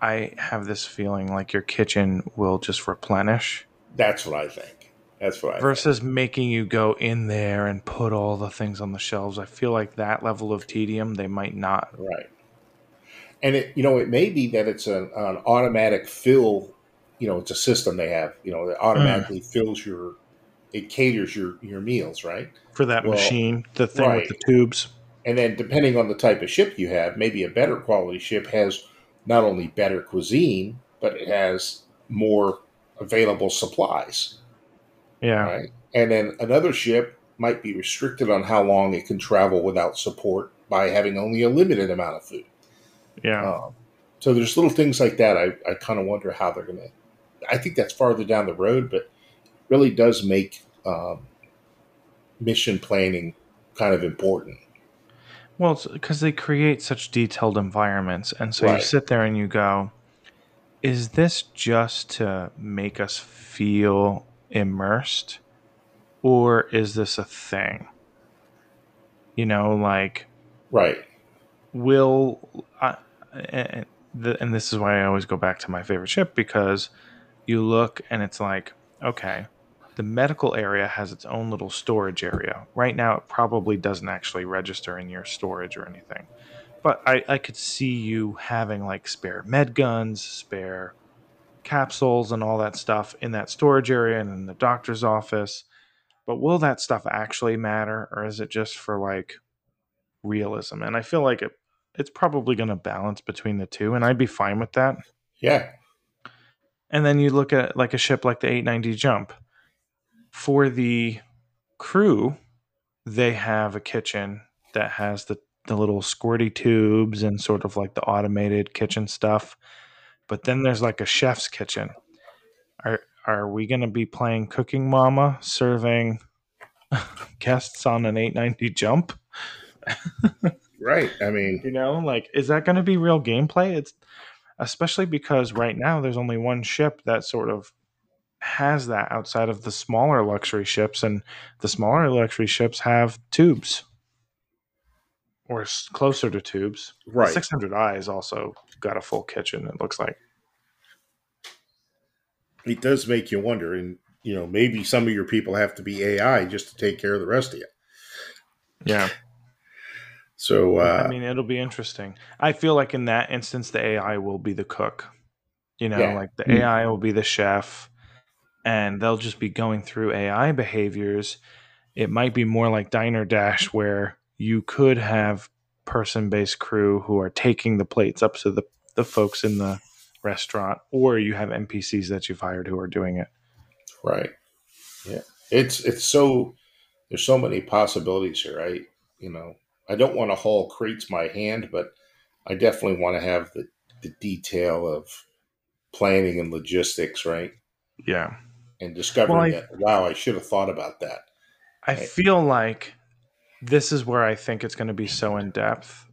I have this feeling like your kitchen will just replenish. That's what I think. That's what I versus think. making you go in there and put all the things on the shelves. I feel like that level of tedium they might not. Right. And it, you know, it may be that it's an, an automatic fill. You know, it's a system they have. You know, that automatically mm. fills your, it caters your your meals, right? For that well, machine, the thing right. with the tubes. And then, depending on the type of ship you have, maybe a better quality ship has not only better cuisine, but it has more available supplies. Yeah. Right. And then another ship might be restricted on how long it can travel without support by having only a limited amount of food. Yeah. Um, so there's little things like that. I, I kind of wonder how they're going to. I think that's farther down the road, but really does make um, mission planning kind of important. Well, because they create such detailed environments. And so right. you sit there and you go, is this just to make us feel immersed? Or is this a thing? You know, like. Right. Will. I, and, and this is why I always go back to my favorite ship because you look and it's like, okay, the medical area has its own little storage area. Right now, it probably doesn't actually register in your storage or anything. But I, I could see you having like spare med guns, spare capsules, and all that stuff in that storage area and in the doctor's office. But will that stuff actually matter, or is it just for like realism? And I feel like it, it's probably going to balance between the two, and I'd be fine with that. Yeah. And then you look at like a ship like the 890 Jump for the crew, they have a kitchen that has the, the little squirty tubes and sort of like the automated kitchen stuff. But then there's like a chef's kitchen. Are are we going to be playing Cooking Mama, serving [LAUGHS] guests on an 890 jump? right. I mean, you know, like is that going to be real gameplay? It's especially because right now there's only one ship that sort of has that outside of the smaller luxury ships, and the smaller luxury ships have tubes or closer to tubes. Right. 600i's also got a full kitchen. It looks like. It does make you wonder, and you know maybe some of your people have to be AI just to take care of the rest of you. Yeah. So uh, I mean, it'll be interesting. I feel like in that instance, the AI will be the cook. You know, yeah. like the AI will be the chef and they'll just be going through AI behaviors. It might be more like Diner Dash, where you could have person based crew who are taking the plates up to the, the folks in the restaurant, or you have NPCs that you've hired who are doing it. Right. Yeah. It's it's so there's so many possibilities here. I you know, I don't want to haul crates by hand, but I definitely want to have the, the detail of planning and logistics, right? Yeah and discovering well, I, it. Wow, I should have thought about that. I feel like this is where I think it's going to be so in depth,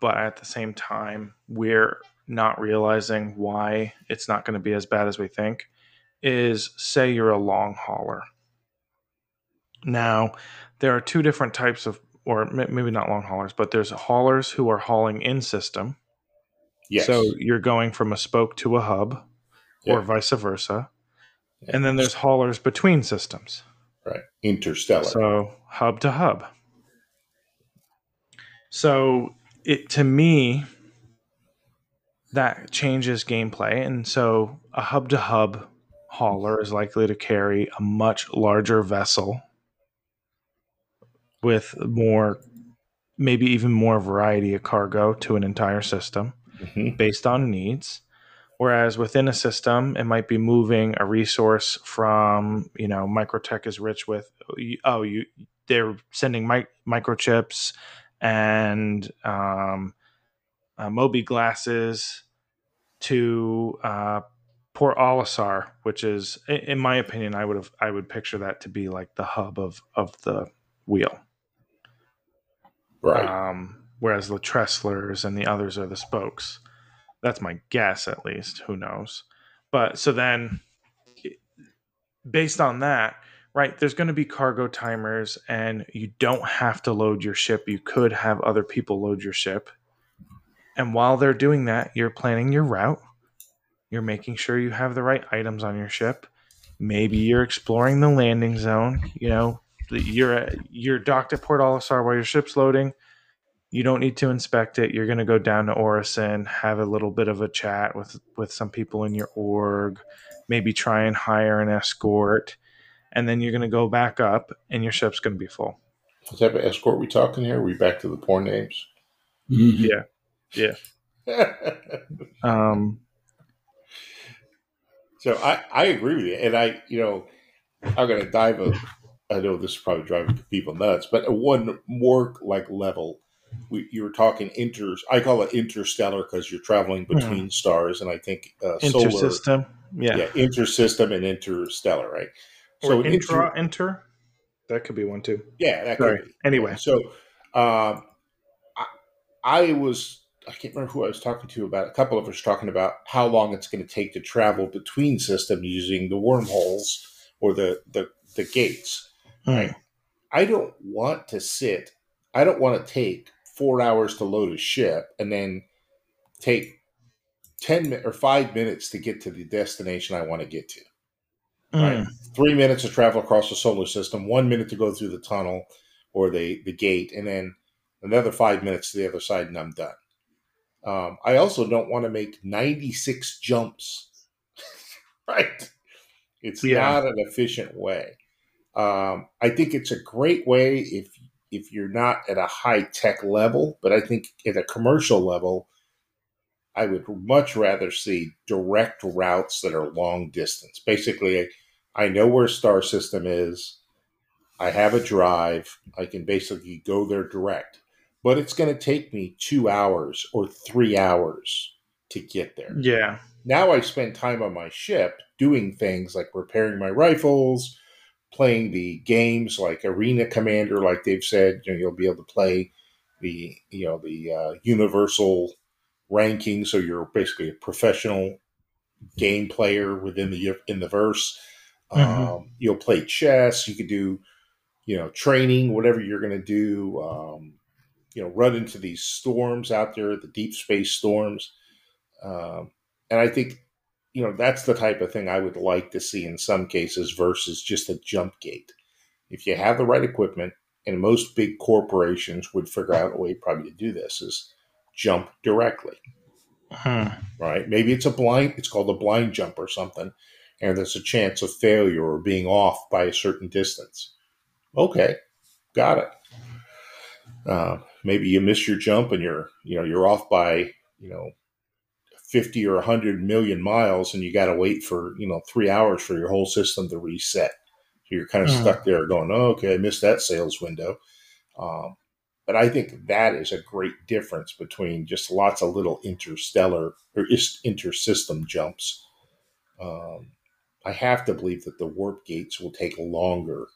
but at the same time, we're not realizing why it's not going to be as bad as we think. Is say you're a long hauler. Now, there are two different types of, or maybe not long haulers, but there's haulers who are hauling in system. Yes. So you're going from a spoke to a hub, or vice versa. And then there's haulers between systems. Right. Interstellar. So hub to hub. So it to me that changes gameplay and so a hub to hub hauler is likely to carry a much larger vessel with more maybe even more variety of cargo to an entire system mm-hmm. based on needs Whereas within a system, it might be moving a resource from, you know, Microtech is rich with, oh, you they're sending mi- microchips and um, uh, mobiGlasses to uh, Port Olisar, which is, in my opinion, I would have I would picture that to be like the hub of of the wheel. Right. Um, whereas the Tresslers and the others are the spokes. That's my guess, at least. Who knows? But so then, based on that, right, there's going to be cargo timers, and you don't have to load your ship. You could have other people load your ship. And while they're doing that, you're planning your route. You're making sure you have the right items on your ship. Maybe you're exploring the landing zone. You know, you're you're docked at Port Olisar while your ship's loading you don't need to inspect it. You're going to go down to Orison, have a little bit of a chat with with some people in your org, maybe try and hire an escort, and then you're going to go back up, and your ship's going to be full. What type of escort we talking here? Are we back to the poor names? Yeah, yeah. [LAUGHS] um. So I I agree with you, and I you know I'm going to dive a. I know this is probably driving people nuts, but one more like level we, you were talking inter. I call it interstellar because you're traveling between hmm. stars, and I think uh, intersystem. yeah, yeah, intersystem and interstellar, right? Or so intra inter, inter, that could be one too. Yeah, that Sorry. could be. Anyway, so um, I, I was I can't remember who I was talking to about. A couple of us talking about how long it's going to take to travel between systems using the wormholes or the the, the gates. Hmm. Right. I don't want to sit. I don't want to take four hours to load a ship and then take 10 or five minutes to get to the destination I want to get to. Mm. Right. Three minutes to travel across the solar system, one minute to go through the tunnel or the, the gate, and then another five minutes to the other side, and I'm done. Um, I also don't want to make 96 jumps. [LAUGHS] right. It's yeah. not an efficient way. Um, I think it's a great way if if you're not at a high tech level, but I think at a commercial level, I would much rather see direct routes that are long distance. Basically, I know where Star System is. I have a drive. I can basically go there direct, but it's going to take me two hours or three hours to get there. Yeah. Now I spend time on my ship doing things like repairing my rifles, playing the games like Arena Commander, like they've said, you know, you'll be able to play the you know the uh, universal ranking, so you're basically a professional game player within the in the verse. Mm-hmm. Um, you'll play chess. You could do you know training, whatever you're going to do. Um, you know, run into these storms out there, the deep space storms. Um, and I think you know, that's the type of thing I would like to see in some cases versus just a jump gate. If you have the right equipment, and most big corporations would figure out a way probably to do this is jump directly. Hmm. Right? Maybe it's a blind, it's called a blind jump or something, and there's a chance of failure or being off by a certain distance. Okay, got it. Uh, maybe you miss your jump and you're, you know, you're off by, you know, 50 or 100 million miles and you got to wait for, you know, three hours for your whole system to reset. So you're kind of mm. stuck there going, oh, okay, I missed that sales window. Um, but I think that is a great difference between just lots of little interstellar or intersystem jumps. Um, I have to believe that the warp gates will take longer,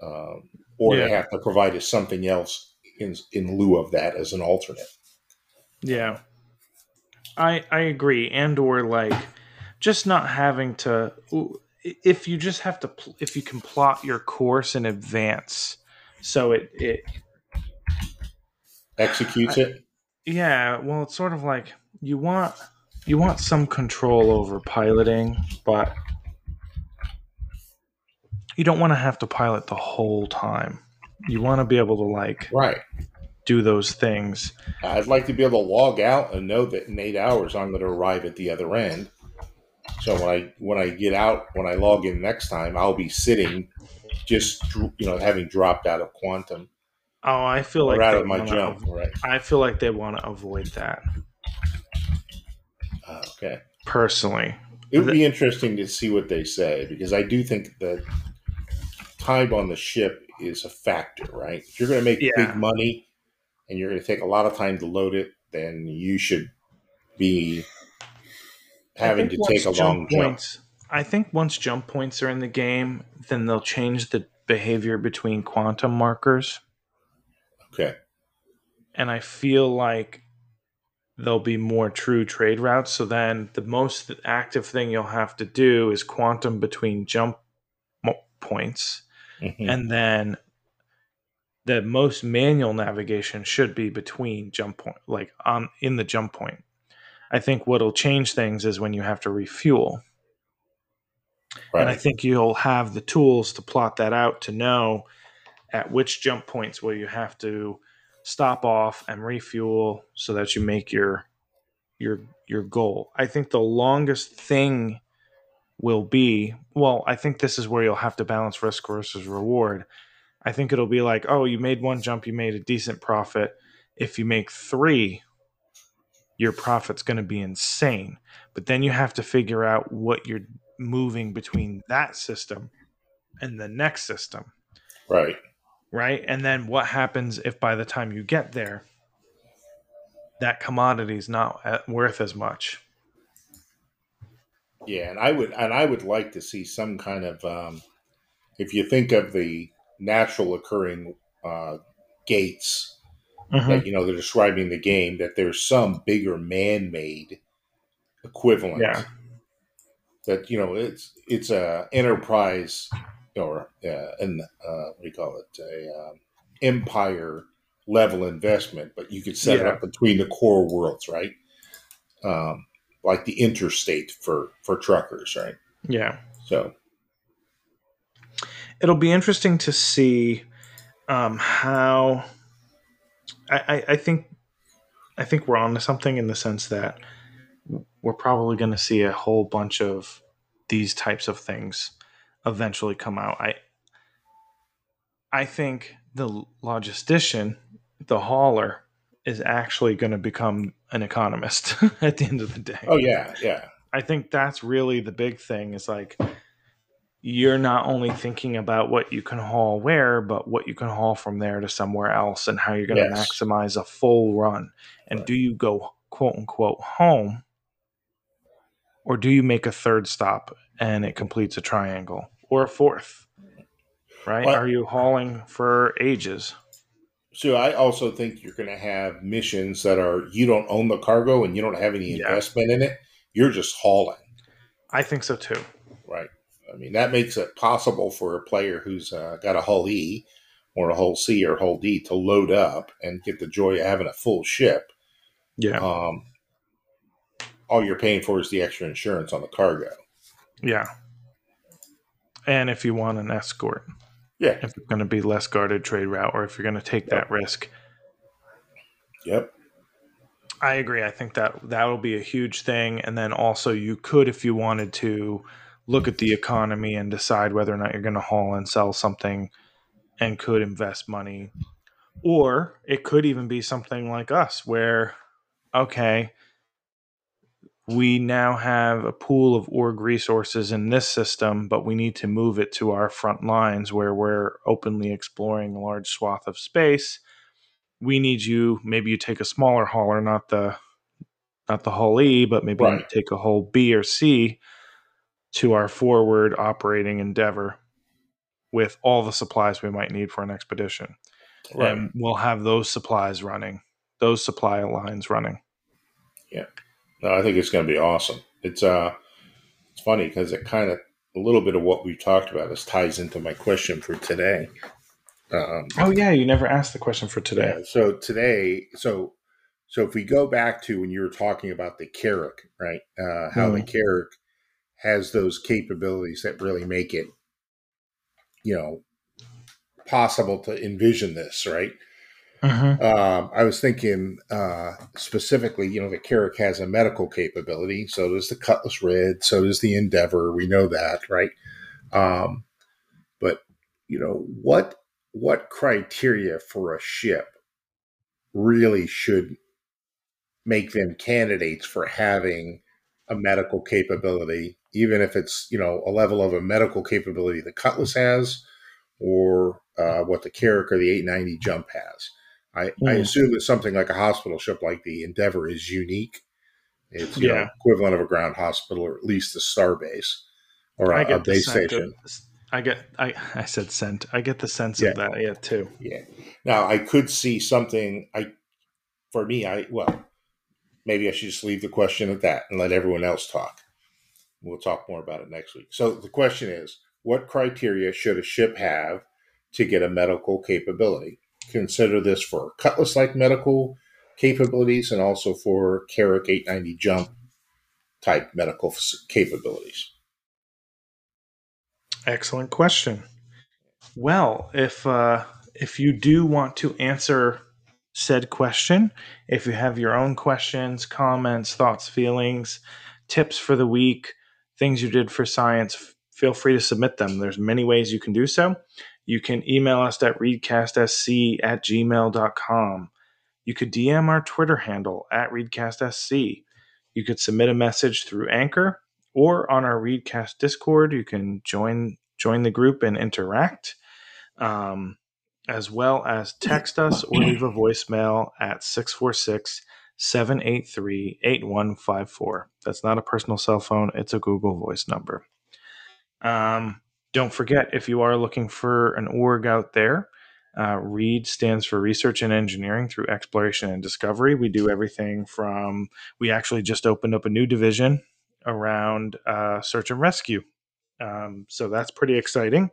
um, or yeah. they have to provide us something else in in lieu of that as an alternate. Yeah, I I agree, and or like just not having to. If you just have to, if you can plot your course in advance, so it it executes I, it. Yeah, well, it's sort of like you want you want some control over piloting, but you don't want to have to pilot the whole time. You want to be able to like right do those things. I'd like to be able to log out and know that in eight hours I'm going to arrive at the other end. So when I when I get out, when I log in next time, I'll be sitting, just you know, having dropped out of quantum. Oh, I feel like out of my jump. Right. I feel like they want to avoid that. Uh, okay. Personally, it would be interesting to see what they say because I do think that time on the ship is a factor, right? If you're going to make yeah. big money, and you're going to take a lot of time to load it, then you should be having to take a long points, jump. I think once jump points are in the game, then they'll change the behavior between quantum markers. Okay. And I feel like there'll be more true trade routes. So then the most active thing you'll have to do is quantum between jump points. Mm-hmm. And then the most manual navigation should be between jump point, like on in the jump point. I think what'll change things is when you have to refuel. Right. And I think you'll have the tools to plot that out to know at which jump points will you have to stop off and refuel so that you make your your your goal. I think the longest thing will be well, I think this is where you'll have to balance risk versus reward. I think it'll be like, oh, you made one jump, you made a decent profit. If you make three, your profit's going to be insane. But then you have to figure out what you're moving between that system and the next system. Right. Right. And then what happens if by the time you get there, that commodity is not worth as much? Yeah, and I would and I would like to see some kind of um, if you think of the natural occurring uh, gates mm-hmm. that you know they're describing the game that there's some bigger man-made equivalent yeah. that you know it's it's a enterprise or uh, an uh, what do you call it a um, empire level investment but you could set yeah. it up between the core worlds right um, like the interstate for for truckers right yeah so it'll be interesting to see um, how I, I, think I think we're on to something in the sense that we're probably going to see a whole bunch of these types of things eventually come out. I I think the logistician, the hauler, is actually going to become an economist [LAUGHS] at the end of the day. Oh yeah, yeah. I think that's really the big thing. Is like you're not only thinking about what you can haul where, but what you can haul from there to somewhere else and how you're going to yes. maximize a full run. And right. do you go quote unquote home or do you make a third stop and it completes a triangle or a fourth? Right? Well, Are you hauling for ages? So I also think you're going to have missions that are you don't own the cargo and you don't have any investment yeah. in it. You're just hauling. I think so too. I mean, that makes it possible for a player who's uh, got a Hull E or a Hull C or Hull D to load up and get the joy of having a full ship. Yeah. Um, all you're paying for is the extra insurance on the cargo. Yeah. And if you want an escort. Yeah. If it's going to be less guarded trade route or if you're going to take yep. that risk. Yep. I agree. I think that that will be a huge thing. And then also, you could, if you wanted to, look at the economy and decide whether or not you're going to haul and sell something and could invest money. Or it could even be something like us where, okay, we now have a pool of org resources in this system, but we need to move it to our front lines where we're openly exploring a large swath of space. We need you. Maybe you take a smaller hauler, not the not the Hull E, but maybe right. you take a Hull B or C to our forward operating endeavor with all the supplies we might need for an expedition. Right. And we'll have those supplies running, those supply lines running. Yeah. No, I think it's going to be awesome. It's uh it's funny because it kind of a little bit of what we talked about this ties into my question for today. Um, oh yeah, you never asked the question for today. Yeah, so today, so so if we go back to when you were talking about the Carrack, right? Uh, how mm. the Carrack has those capabilities that really make it, you know, possible to envision this, right? Mm-hmm. Um, I was thinking uh, specifically, you know, the Carrack has a medical capability. So does the Cutlass Red. So does the Endeavor. We know that, right? Um, but you know what? What criteria for a ship really should make them candidates for having a medical capability even if it's you know a level of a medical capability the Cutlass has, or uh, what the Carrack or the 890 jump has. I, I Mm. assume that something like a hospital ship like the Endeavor is unique. It's you know, Yeah. equivalent of a ground hospital, or at least a star base or a, a base station. of- I get. I I said sent. I get the sense Yeah. of that. Yeah, too. Yeah. Now I could see something. I, for me, I well, maybe I should just leave the question at that and let everyone else talk. We'll talk more about it next week. So the question is, what criteria should a ship have to get a medical capability? Consider this for Cutlass-like medical capabilities and also for Carrack 890 jump type medical capabilities. Excellent question. Well, if uh, if you do want to answer said question, if you have your own questions, comments, thoughts, feelings, tips for the week, things you did for science, feel free to submit them. There's many ways you can do so. You can email us at readcastsc at gmail.com. You could DM our Twitter handle at readcastsc. You could submit a message through Anchor or on our Readcast Discord. You can join join the group and interact, um, as well as text us or leave a voicemail at 646 783 8154. That's not a personal cell phone, it's a Google Voice number. Um, don't forget, if you are looking for an org out there, uh, READ stands for Research and Engineering through Exploration and Discovery. We do everything from, we actually just opened up a new division around uh, search and rescue. Um, so that's pretty exciting.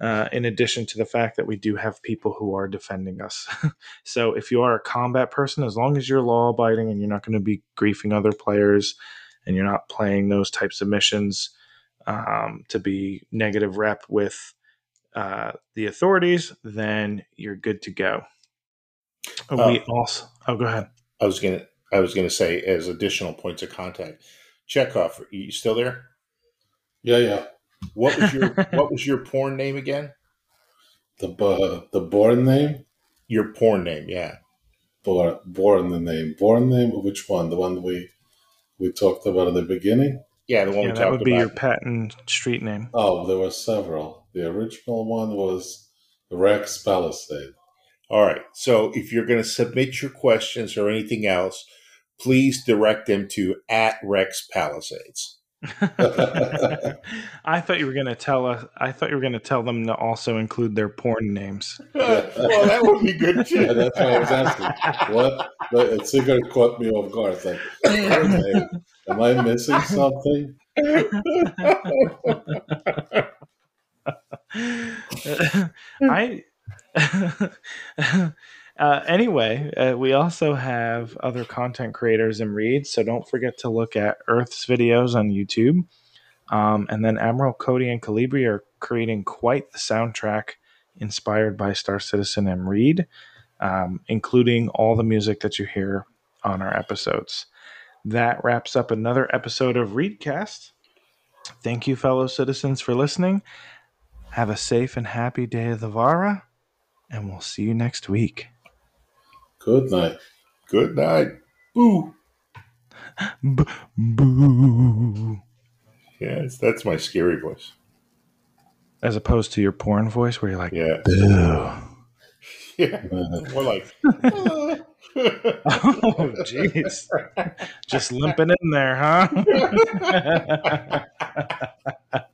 Uh, in addition to the fact that we do have people who are defending us. [LAUGHS] so if you are a combat person, as long as you're law abiding and you're not going to be griefing other players and you're not playing those types of missions um, to be negative rep with uh, the authorities, then you're good to go. we also, oh, go ahead. I was gonna I was gonna say as additional points of contact. Chekhov, are you still there? Yeah, yeah. What was your [LAUGHS] what was your porn name again? The uh, the born name, Your porn name, yeah. born born the name, born name. Which one? The one we we talked about at the beginning. Yeah, the one Yeah, we that talked would be about. your patent street name. Oh, there were several. The original one was Rex Palisade. All right. So if you're going to submit your questions or anything else, please direct them to at Rex Palisades. [LAUGHS] I thought you were going to tell us. I thought you were going to tell them to also include their porn names. [LAUGHS] well, that would be good too. Yeah, that's why I was asking. What? But it Sigurd caught me off guard. It's like, okay, [LAUGHS] am I missing something? I. uh, anyway, uh, we also have other content creators in Read, so don't forget to look at Earth's videos on YouTube. Um, and then Admiral Cody and Calibri are creating quite the soundtrack inspired by Star Citizen and Read, um, including all the music that you hear on our episodes. That wraps up another episode of Readcast. Thank you, fellow citizens, for listening. Have a safe and happy day of the Vara, and we'll see you next week. Good night. Good night. Boo. B- boo. Yes, that's my scary voice. As opposed to your porn voice where you're like, Yeah. boo. [LAUGHS] Yeah. More like. [LAUGHS] Oh, jeez. Just limping in there, huh? [LAUGHS]